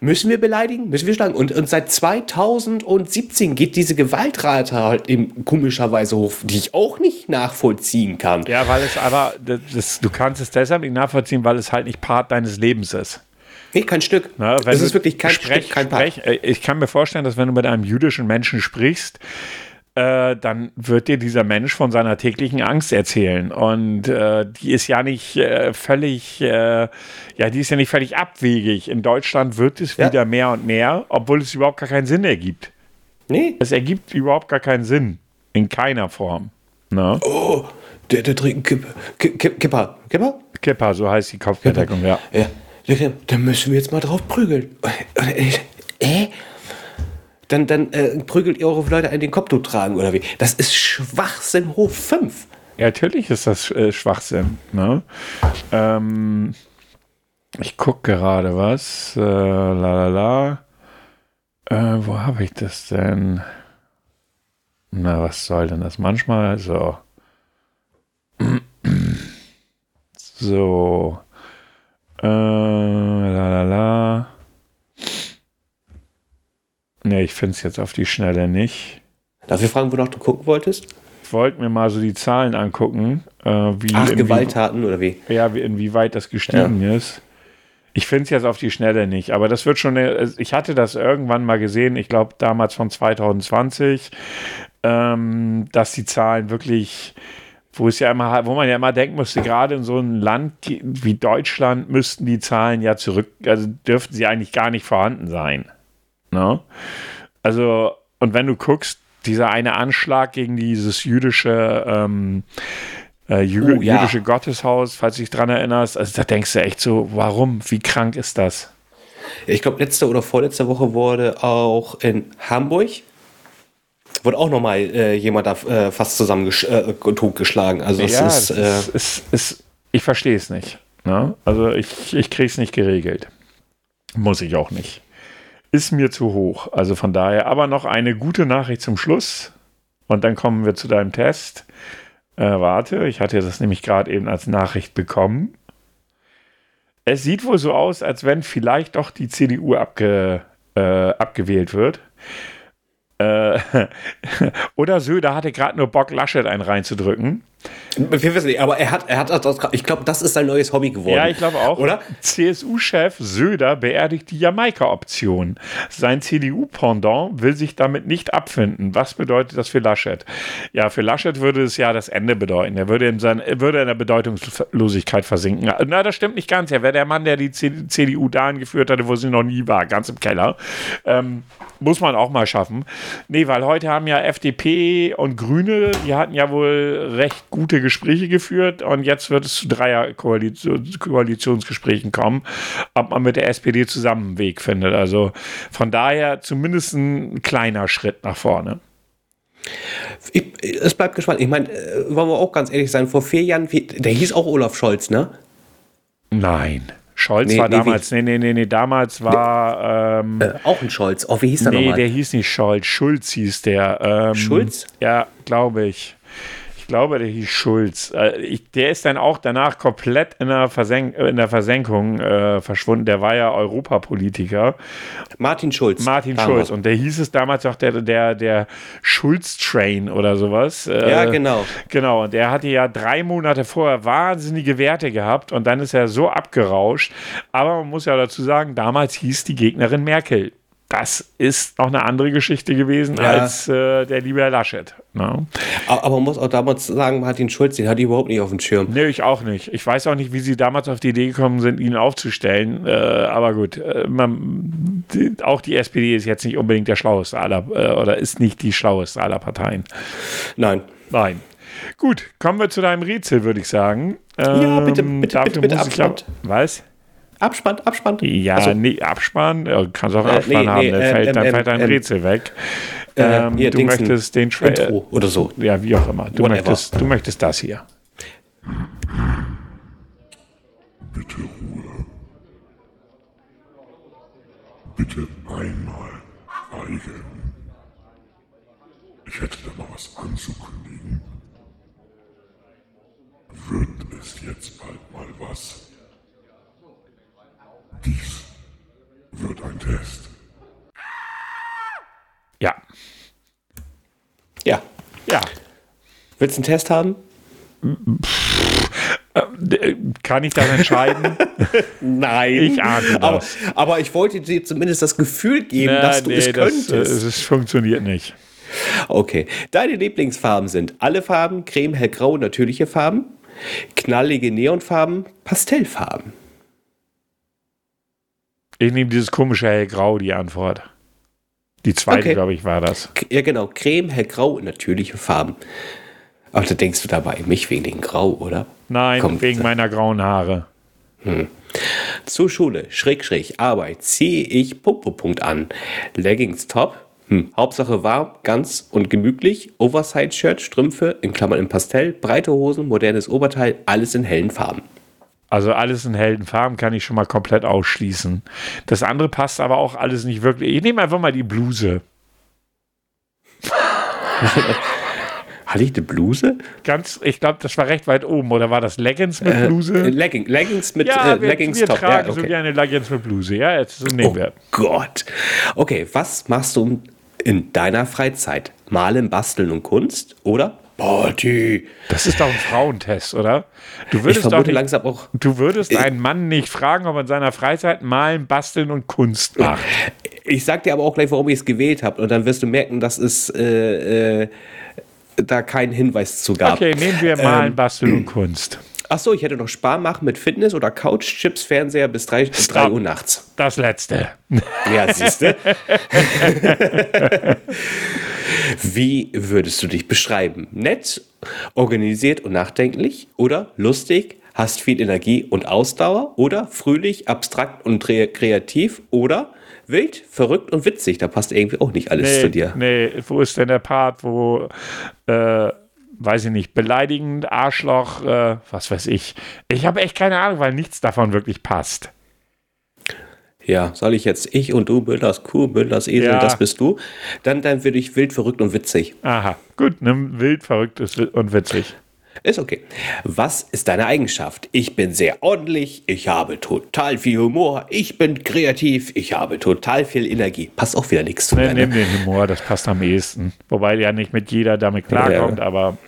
Müssen wir beleidigen, müssen wir schlagen. Und, und seit 2017 geht diese Gewaltrate halt eben komischerweise hoch, die ich auch nicht nachvollziehen kann. Ja, weil es aber, das, du kannst es deshalb nicht nachvollziehen, weil es halt nicht Part deines Lebens ist. Nee, kein Stück. Na, es ist wirklich kein sprech, Stück, kein sprech. Äh, ich kann mir vorstellen, dass wenn du mit einem jüdischen Menschen sprichst, äh, dann wird dir dieser Mensch von seiner täglichen Angst erzählen. Und äh, die ist ja nicht äh, völlig, äh, ja, die ist ja nicht völlig abwegig. In Deutschland wird es ja. wieder mehr und mehr, obwohl es überhaupt gar keinen Sinn ergibt. Nee. Es ergibt überhaupt gar keinen Sinn. In keiner Form. Na? Oh, der, der trinkt. Kipper. Kipper? Kipper, so heißt die Kopfbedeckung, ja. ja. Dann müssen wir jetzt mal drauf prügeln. Äh? Dann, dann äh, prügelt ihr eure Leute an den Kopftuch tragen oder wie? Das ist Schwachsinn hoch 5. Ja, natürlich ist das äh, Schwachsinn. Ne? Ähm, ich gucke gerade was. Äh, la. Äh, wo habe ich das denn? Na, was soll denn das? Manchmal so. so. Äh, la la la. Ne, ich finde es jetzt auf die Schnelle nicht. Darf ich fragen, wonach du gucken wolltest? Ich wollte mir mal so die Zahlen angucken. Äh, wie Ach, Gewalttaten oder wie? Ja, inwieweit das gestiegen ja. ist. Ich finde es jetzt auf die Schnelle nicht, aber das wird schon. Eine, ich hatte das irgendwann mal gesehen, ich glaube damals von 2020, ähm, dass die Zahlen wirklich wo es ja immer, wo man ja immer denken musste, gerade in so einem Land wie Deutschland müssten die Zahlen ja zurück, also dürften sie eigentlich gar nicht vorhanden sein. Ne? Also, und wenn du guckst, dieser eine Anschlag gegen dieses jüdische, ähm, äh, jü oh, ja. jüdische Gotteshaus, falls du dich dran erinnerst, also da denkst du echt so, warum? Wie krank ist das? Ich glaube, letzte oder vorletzte Woche wurde auch in Hamburg Wurde auch nochmal äh, jemand da äh, fast zusammen äh, totgeschlagen. Also ja, ist, das ist, ist, ist, ich verstehe es nicht. Ne? Also ich, ich kriege es nicht geregelt. Muss ich auch nicht. Ist mir zu hoch. Also von daher, aber noch eine gute Nachricht zum Schluss. Und dann kommen wir zu deinem Test. Äh, warte, ich hatte das nämlich gerade eben als Nachricht bekommen. Es sieht wohl so aus, als wenn vielleicht doch die CDU abge, äh, abgewählt wird. Äh, oder Söder hatte gerade nur Bock, Laschet einen reinzudrücken. Wir wissen nicht, aber er hat, er hat das, ich glaube, das ist sein neues Hobby geworden. Ja, ich glaube auch. Oder? CSU-Chef Söder beerdigt die Jamaika-Option. Sein CDU-Pendant will sich damit nicht abfinden. Was bedeutet das für Laschet? Ja, für Laschet würde es ja das Ende bedeuten. Er würde in, sein, würde in der Bedeutungslosigkeit versinken. Na, das stimmt nicht ganz. Er wäre der Mann, der die CDU dahin geführt hatte, wo sie noch nie war, ganz im Keller. Ähm, muss man auch mal schaffen. Nee, weil heute haben ja FDP und Grüne, die hatten ja wohl recht gute Gespräche geführt und jetzt wird es zu Dreier-Koalitionsgesprächen kommen, ob man mit der SPD zusammen einen Weg findet. Also von daher zumindest ein kleiner Schritt nach vorne. Ich, es bleibt gespannt. Ich meine, äh, wollen wir auch ganz ehrlich sein, vor vier Jahren, der hieß auch Olaf Scholz, ne? Nein. Scholz nee, war nee, damals, nee, nee, nee, nee, damals war. Ähm, äh, auch ein Scholz. Oh, wie hieß der nee, nochmal? Nee, der hieß nicht Scholz. Schulz hieß der. Ähm, Schulz? Ja, glaube ich glaube, der hieß Schulz. Äh, ich, der ist dann auch danach komplett in der, Versenk in der Versenkung äh, verschwunden. Der war ja Europapolitiker. Martin Schulz. Martin damals. Schulz. Und der hieß es damals auch der, der, der Schulz-Train oder sowas. Äh, ja, genau. Genau. Und der hatte ja drei Monate vorher wahnsinnige Werte gehabt und dann ist er so abgerauscht. Aber man muss ja dazu sagen, damals hieß die Gegnerin Merkel das ist noch eine andere Geschichte gewesen ja. als äh, der liebe Herr Laschet. Ne? Aber man muss auch damals sagen, Martin Schulz, den hatte ich überhaupt nicht auf dem Schirm. Nee, ich auch nicht. Ich weiß auch nicht, wie sie damals auf die Idee gekommen sind, ihn aufzustellen. Äh, aber gut, äh, man, die, auch die SPD ist jetzt nicht unbedingt der schlaueste aller, äh, oder ist nicht die schlaueste aller Parteien. Nein. Nein. Gut, kommen wir zu deinem Rätsel, würde ich sagen. Ähm, ja, bitte, bitte, bitte, bitte, Abstand. Was? Abspann, Abspann. Ja, also, nee, Abspann. Du kannst auch Abspann äh, nee, haben, nee, dann, fällt, ähm, dann fällt dein ähm, Rätsel weg. Äh, ähm, du Dingsen, möchtest den Trailer. oder so. Ja, wie auch immer. Du möchtest, du möchtest das hier. Bitte Ruhe. Bitte einmal schweigen. Ich hätte da mal was anzukündigen. Wird es jetzt bald mal was? Dies wird ein Test. Ja. Ja. Ja. Willst du einen Test haben? Kann ich das entscheiden? Nein. Ich ahne aber, aber, ich wollte dir zumindest das Gefühl geben, Na, dass du nee, es könntest. Das, es funktioniert nicht. Okay. Deine Lieblingsfarben sind alle Farben, Creme, hellgrau, natürliche Farben, knallige Neonfarben, Pastellfarben. Ich nehme dieses komische hellgrau, die Antwort. Die zweite, okay. glaube ich, war das. Ja, genau. Creme, hellgrau und natürliche Farben. Aber da denkst du dabei mich wegen dem Grau, oder? Nein, Komm, wegen meiner grauen Haare. Hm. Zur Schule, schräg, schräg, Arbeit, ziehe ich Punkt, Punkt, Punkt an. Leggings top, hm. Hauptsache warm, ganz und gemütlich. Oversize-Shirt, Strümpfe, in Klammern im Pastell, breite Hosen, modernes Oberteil, alles in hellen Farben. Also alles in hellen Farben kann ich schon mal komplett ausschließen. Das andere passt aber auch alles nicht wirklich. Ich nehme einfach mal die Bluse. Hatte ich eine Bluse? Ganz, ich glaube, das war recht weit oben. Oder war das Leggings mit äh, Bluse? Äh, Legging, Leggings mit ja, äh, Leggings wir, wir tragen ja, okay. so gerne Leggings mit Bluse. Ja, jetzt so nehmen oh wir. Gott. Okay, was machst du in deiner Freizeit? Malen, basteln und Kunst? Oder Party. Das ist doch ein Frauentest, oder? Du würdest ich doch nicht, langsam auch. Du würdest einen Mann nicht fragen, ob er in seiner Freizeit malen, basteln und Kunst macht. Ich sag dir aber auch gleich, warum ich es gewählt habe. Und dann wirst du merken, dass es äh, äh, da keinen Hinweis zu gab. Okay, nehmen wir malen, ähm, basteln und Kunst. Ach so, ich hätte noch Spar machen mit Fitness oder Couch, Chips, Fernseher bis 3, 3 Uhr nachts. Das letzte. Ja, siehst du. Wie würdest du dich beschreiben? Nett, organisiert und nachdenklich oder lustig, hast viel Energie und Ausdauer oder fröhlich, abstrakt und re- kreativ oder wild, verrückt und witzig. Da passt irgendwie auch nicht alles Nee, zu dir. nee, wo ist denn der Part, wo, äh, weiß ich nicht, beleidigend, Arschloch, äh, was weiß ich. Ich habe echt keine Ahnung, weil nichts davon wirklich passt. Ja, soll ich jetzt ich und du, Bilders Kuh, Bilders Esel, Ja. das bist du? Dann, dann würde ich wild, verrückt und witzig. Aha, gut, nimm wild, verrückt und witzig. Ist okay. Was ist deine Eigenschaft? Ich bin sehr ordentlich, ich habe total viel Humor, ich bin kreativ, ich habe total viel Energie. Passt auch wieder nichts zu Nee, mir. nimm Ne? den Humor, das passt am ehesten. Wobei ja nicht mit jeder damit klarkommt, aber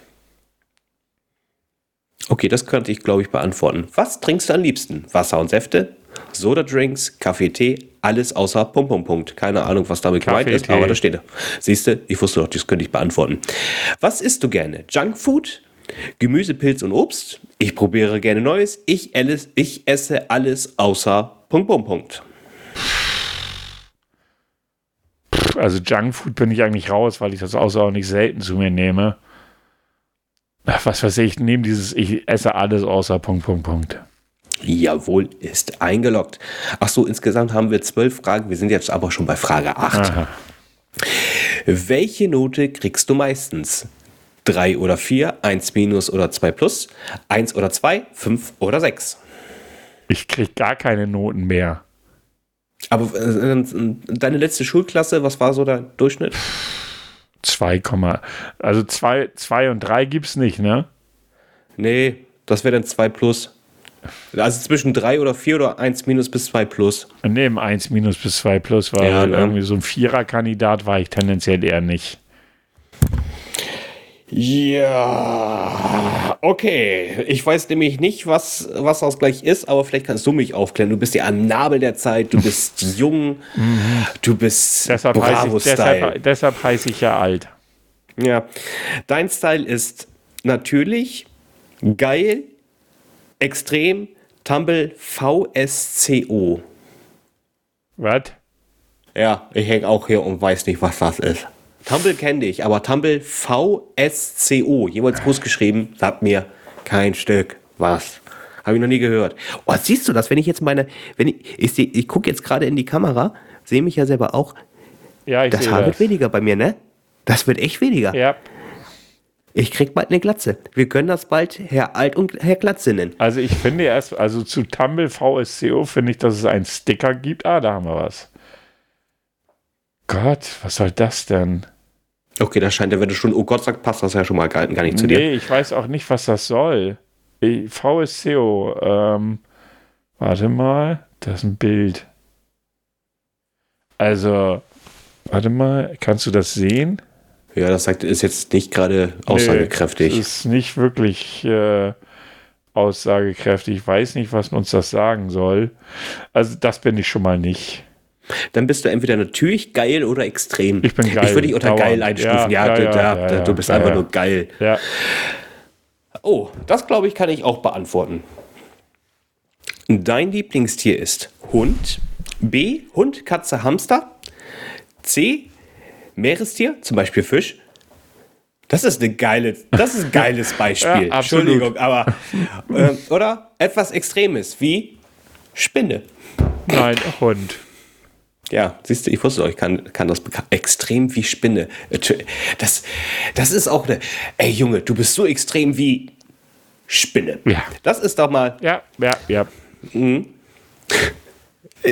Okay, das könnte ich, glaube ich, beantworten. Was trinkst du am liebsten? Wasser und Säfte? Soda-Drinks, Kaffee, Tee, alles außer Punkt, Punkt, Punkt. Keine Ahnung, was damit gemeint ist, Tee. aber da steht er. Siehst du, ich wusste doch, das könnte ich beantworten. Was isst du gerne? Junkfood? Gemüse, Pilz und Obst? Ich probiere gerne Neues. Ich, alles, ich esse alles außer Punkt, Punkt, Punkt. also Junkfood bin ich eigentlich raus, weil ich das außerordentlich selten zu mir nehme. Was weiß ich, ich nehme dieses, ich esse alles außer Punkt, Punkt, Punkt. Jawohl, ist eingeloggt. Ach so, insgesamt haben wir zwölf Fragen. Wir sind jetzt aber schon bei Frage 8. Aha. Welche Note kriegst du meistens? 3 oder 4, 1 minus oder 2 plus, 1 oder 2, 5 oder 6. Ich krieg gar keine Noten mehr. Aber äh, deine letzte Schulklasse, was war so der Durchschnitt? 2, also 2 zwei und 3 gibt's nicht, ne? Nee, das wäre dann 2 plus. Also zwischen 3 oder 4 oder 1 minus bis 2 plus. Neben 1 minus bis 2 plus, weil Ja, ne? irgendwie so ein Vierer-Kandidat war ich tendenziell eher nicht. Ja, okay. Ich weiß nämlich nicht, was Wasserausgleich ist, aber vielleicht kannst du mich aufklären. Du bist ja am Nabel der Zeit, du bist jung, du bist Deshalb heiße ich, Bravo-Style. deshalb, deshalb heiß ich ja alt. Ja, dein Style ist natürlich geil, extrem, Tumble VSCO. Was? Ja, ich hänge auch hier und weiß nicht, was das ist. Tumble kenne ich, aber Tumble VSCO, jeweils groß geschrieben, sagt mir kein Stück was. Habe ich noch nie gehört. Oh, siehst du das, wenn ich jetzt meine, wenn ich, ich, ich gucke jetzt gerade in die Kamera, sehe mich ja selber auch, Ja, ich das Haar wird das. weniger bei mir, ne? Das wird echt weniger. Ja, Ich krieg bald eine Glatze. Wir können das bald Herr Alt und Herr Glatze nennen. also ich finde erst, also zu Tumble VSCO finde ich, dass es einen Sticker gibt. Ah, da haben wir was. Gott, was soll das denn? Okay, das scheint ja, wenn du schon Oh Gott sagst, passt das ja schon mal gar, gar nicht zu dir. Nee, ich weiß auch nicht, was das soll. VSCO, ähm, warte mal, das ist ein Bild. Also, warte mal, kannst du das sehen? Ja, das sagt, ist jetzt nicht gerade aussagekräftig. Nee, ist nicht wirklich äh, aussagekräftig. Ich weiß nicht, was uns das sagen soll. Also, das bin ich schon mal nicht. Dann bist du entweder natürlich geil oder extrem. Ich bin geil, Ich würde dich unter dauernd. geil einstufen. Ja, Ja, du, ja, ja, da- du bist einfach nur geil. Oh, das glaube ich, kann ich auch beantworten. Dein Lieblingstier ist Hund. B. Hund, Katze, Hamster. C. Meerestier, zum Beispiel Fisch. Das ist eine geile, das ist ein geiles Beispiel. Ja. Entschuldigung, aber ähm, oder etwas Extremes wie Spinne. nein, Hund. Ja, siehst du, ich wusste doch, ich kann, kann das extrem wie Spinne. Äh, Das, das ist auch eine. Ey Junge, du bist so extrem wie Spinne. Ja. Das ist doch mal. Ja, ja, ja. äh,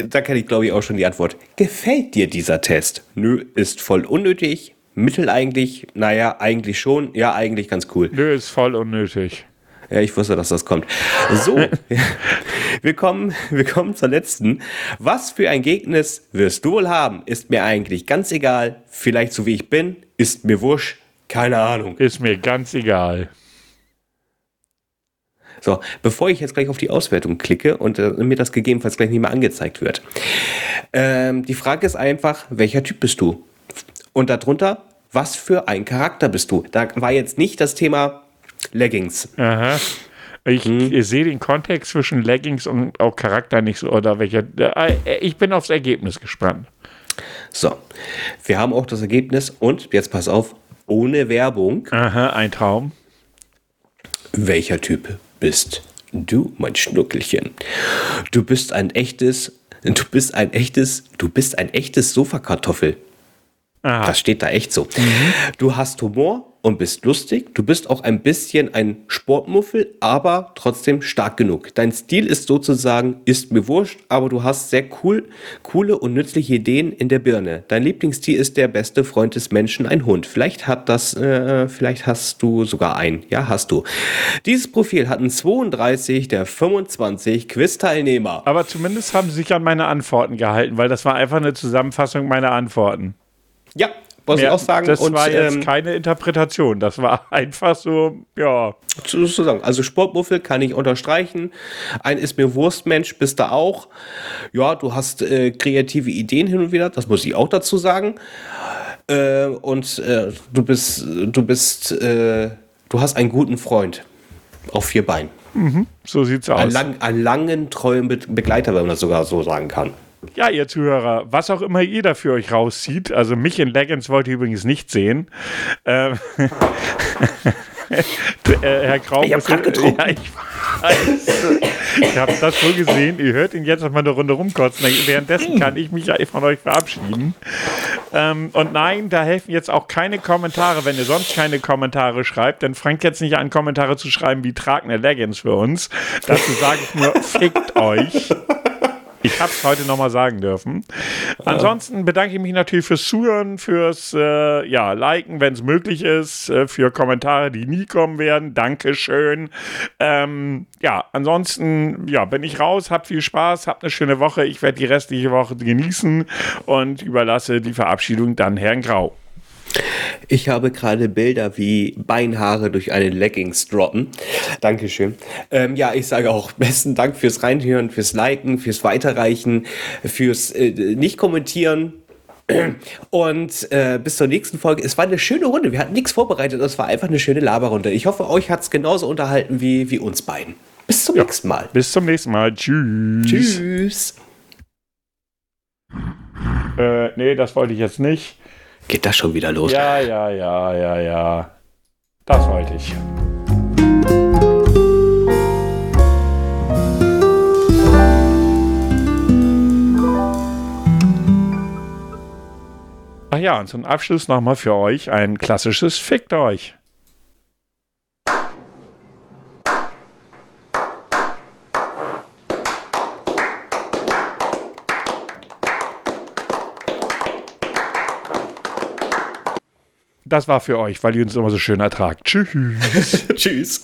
Da kenne ich, glaube ich, auch schon die Antwort. Gefällt dir dieser Test? Nö, ist voll unnötig. Mittel eigentlich? Naja, eigentlich schon. Ja, eigentlich ganz cool. Nö, ist voll unnötig. Ja, ich wusste, dass das kommt. So, wir kommen, wir kommen zur letzten. Was für ein Gegnis wirst du wohl haben? Ist mir eigentlich ganz egal. Vielleicht so wie ich bin. Ist mir wurscht. Keine Ahnung. Ist mir ganz egal. So, bevor ich jetzt gleich auf die Auswertung klicke und äh, mir das gegebenenfalls gleich nicht mehr angezeigt wird. Ähm, die Frage ist einfach, welcher Typ bist du? Und darunter, was für ein Charakter bist du? Da war jetzt nicht das Thema Leggings. Aha. Ich, Hm. ich sehe den Kontext zwischen Leggings und auch Charakter nicht so. Oder welcher. Äh, ich bin aufs Ergebnis gespannt. So, wir haben auch das Ergebnis und jetzt pass auf, ohne Werbung, Aha, ein Traum. welcher Typ bist Du, mein Schnuckelchen, du bist ein echtes, du bist ein echtes, du bist ein echtes Sofakartoffel. Aha. Das steht da echt so. Du hast Humor und bist lustig. Du bist auch ein bisschen ein Sportmuffel, aber trotzdem stark genug. Dein Stil ist sozusagen, ist mir wurscht, aber du hast sehr cool, coole und nützliche Ideen in der Birne. Dein Lieblingstier ist der beste Freund des Menschen, ein Hund. Vielleicht hat das, äh, vielleicht hast du sogar einen. Ja, hast du. Dieses Profil hatten 32 der 25 Quiz-Teilnehmer. Aber zumindest haben sie sich an meine Antworten gehalten, weil das war einfach eine Zusammenfassung meiner Antworten. Ja, muss ich auch sagen. Das und, war jetzt ähm, keine Interpretation. Das war einfach so, ja. sozusagen. Also Sportmuffel kann ich unterstreichen. Ein ist mir Wurstmensch, bist du auch. Ja, du hast äh, kreative Ideen hin und wieder, das muss ich auch dazu sagen. Äh, und äh, du bist, du bist, äh, du hast einen guten Freund auf vier Beinen. So sieht's aus. lang, einen langen, treuen Be Begleiter, wenn man das sogar so sagen kann. Ja, ihr Zuhörer, was auch immer ihr da für euch rauszieht, also mich in Leggings wollt ihr übrigens nicht sehen. Ähm, äh, Herr Grau, Ich hab muss- grad getrunken. Ja, ich weiß. Ich habe das so gesehen. Ihr hört ihn jetzt noch mal eine Runde rumkotzen. Währenddessen kann ich mich ja von euch verabschieden. Ähm, und nein, da helfen jetzt auch keine Kommentare, wenn ihr sonst keine Kommentare schreibt. Dann fangt jetzt nicht an, Kommentare zu schreiben wie trag eine Leggings für uns. Dazu sage ich nur, fickt euch. Ich habe es heute nochmal sagen dürfen. Ansonsten bedanke ich mich natürlich fürs Zuhören, fürs äh, ja, Liken, wenn es möglich ist, äh, für Kommentare, die nie kommen werden. Dankeschön. Ähm, ja, ansonsten ja, bin ich raus, habt viel Spaß, habt eine schöne Woche. Ich werde die restliche Woche genießen und überlasse die Verabschiedung dann Herrn Grau. Ich habe gerade Bilder wie Beinhaare durch eine Leggings droppen. Dankeschön. Ähm, ja, ich sage auch besten Dank fürs Reinhören, fürs Liken, fürs Weiterreichen, fürs äh, Nicht-Kommentieren. Und äh, bis zur nächsten Folge. Es war eine schöne Runde. Wir hatten nichts vorbereitet. Es war einfach eine schöne Laberrunde. Ich hoffe, euch hat es genauso unterhalten wie, wie uns beiden. Bis zum nächsten Mal. Bis zum nächsten Mal. Tschüss. Tschüss. Äh, nee, das wollte ich jetzt nicht. Geht das schon wieder los? Ja, ja, ja, ja, ja. Das wollte ich. Ach ja, und zum Abschluss nochmal für euch ein klassisches Fickt euch. Das war für euch, weil ihr uns immer so schön ertragt. Tschüss. Tschüss.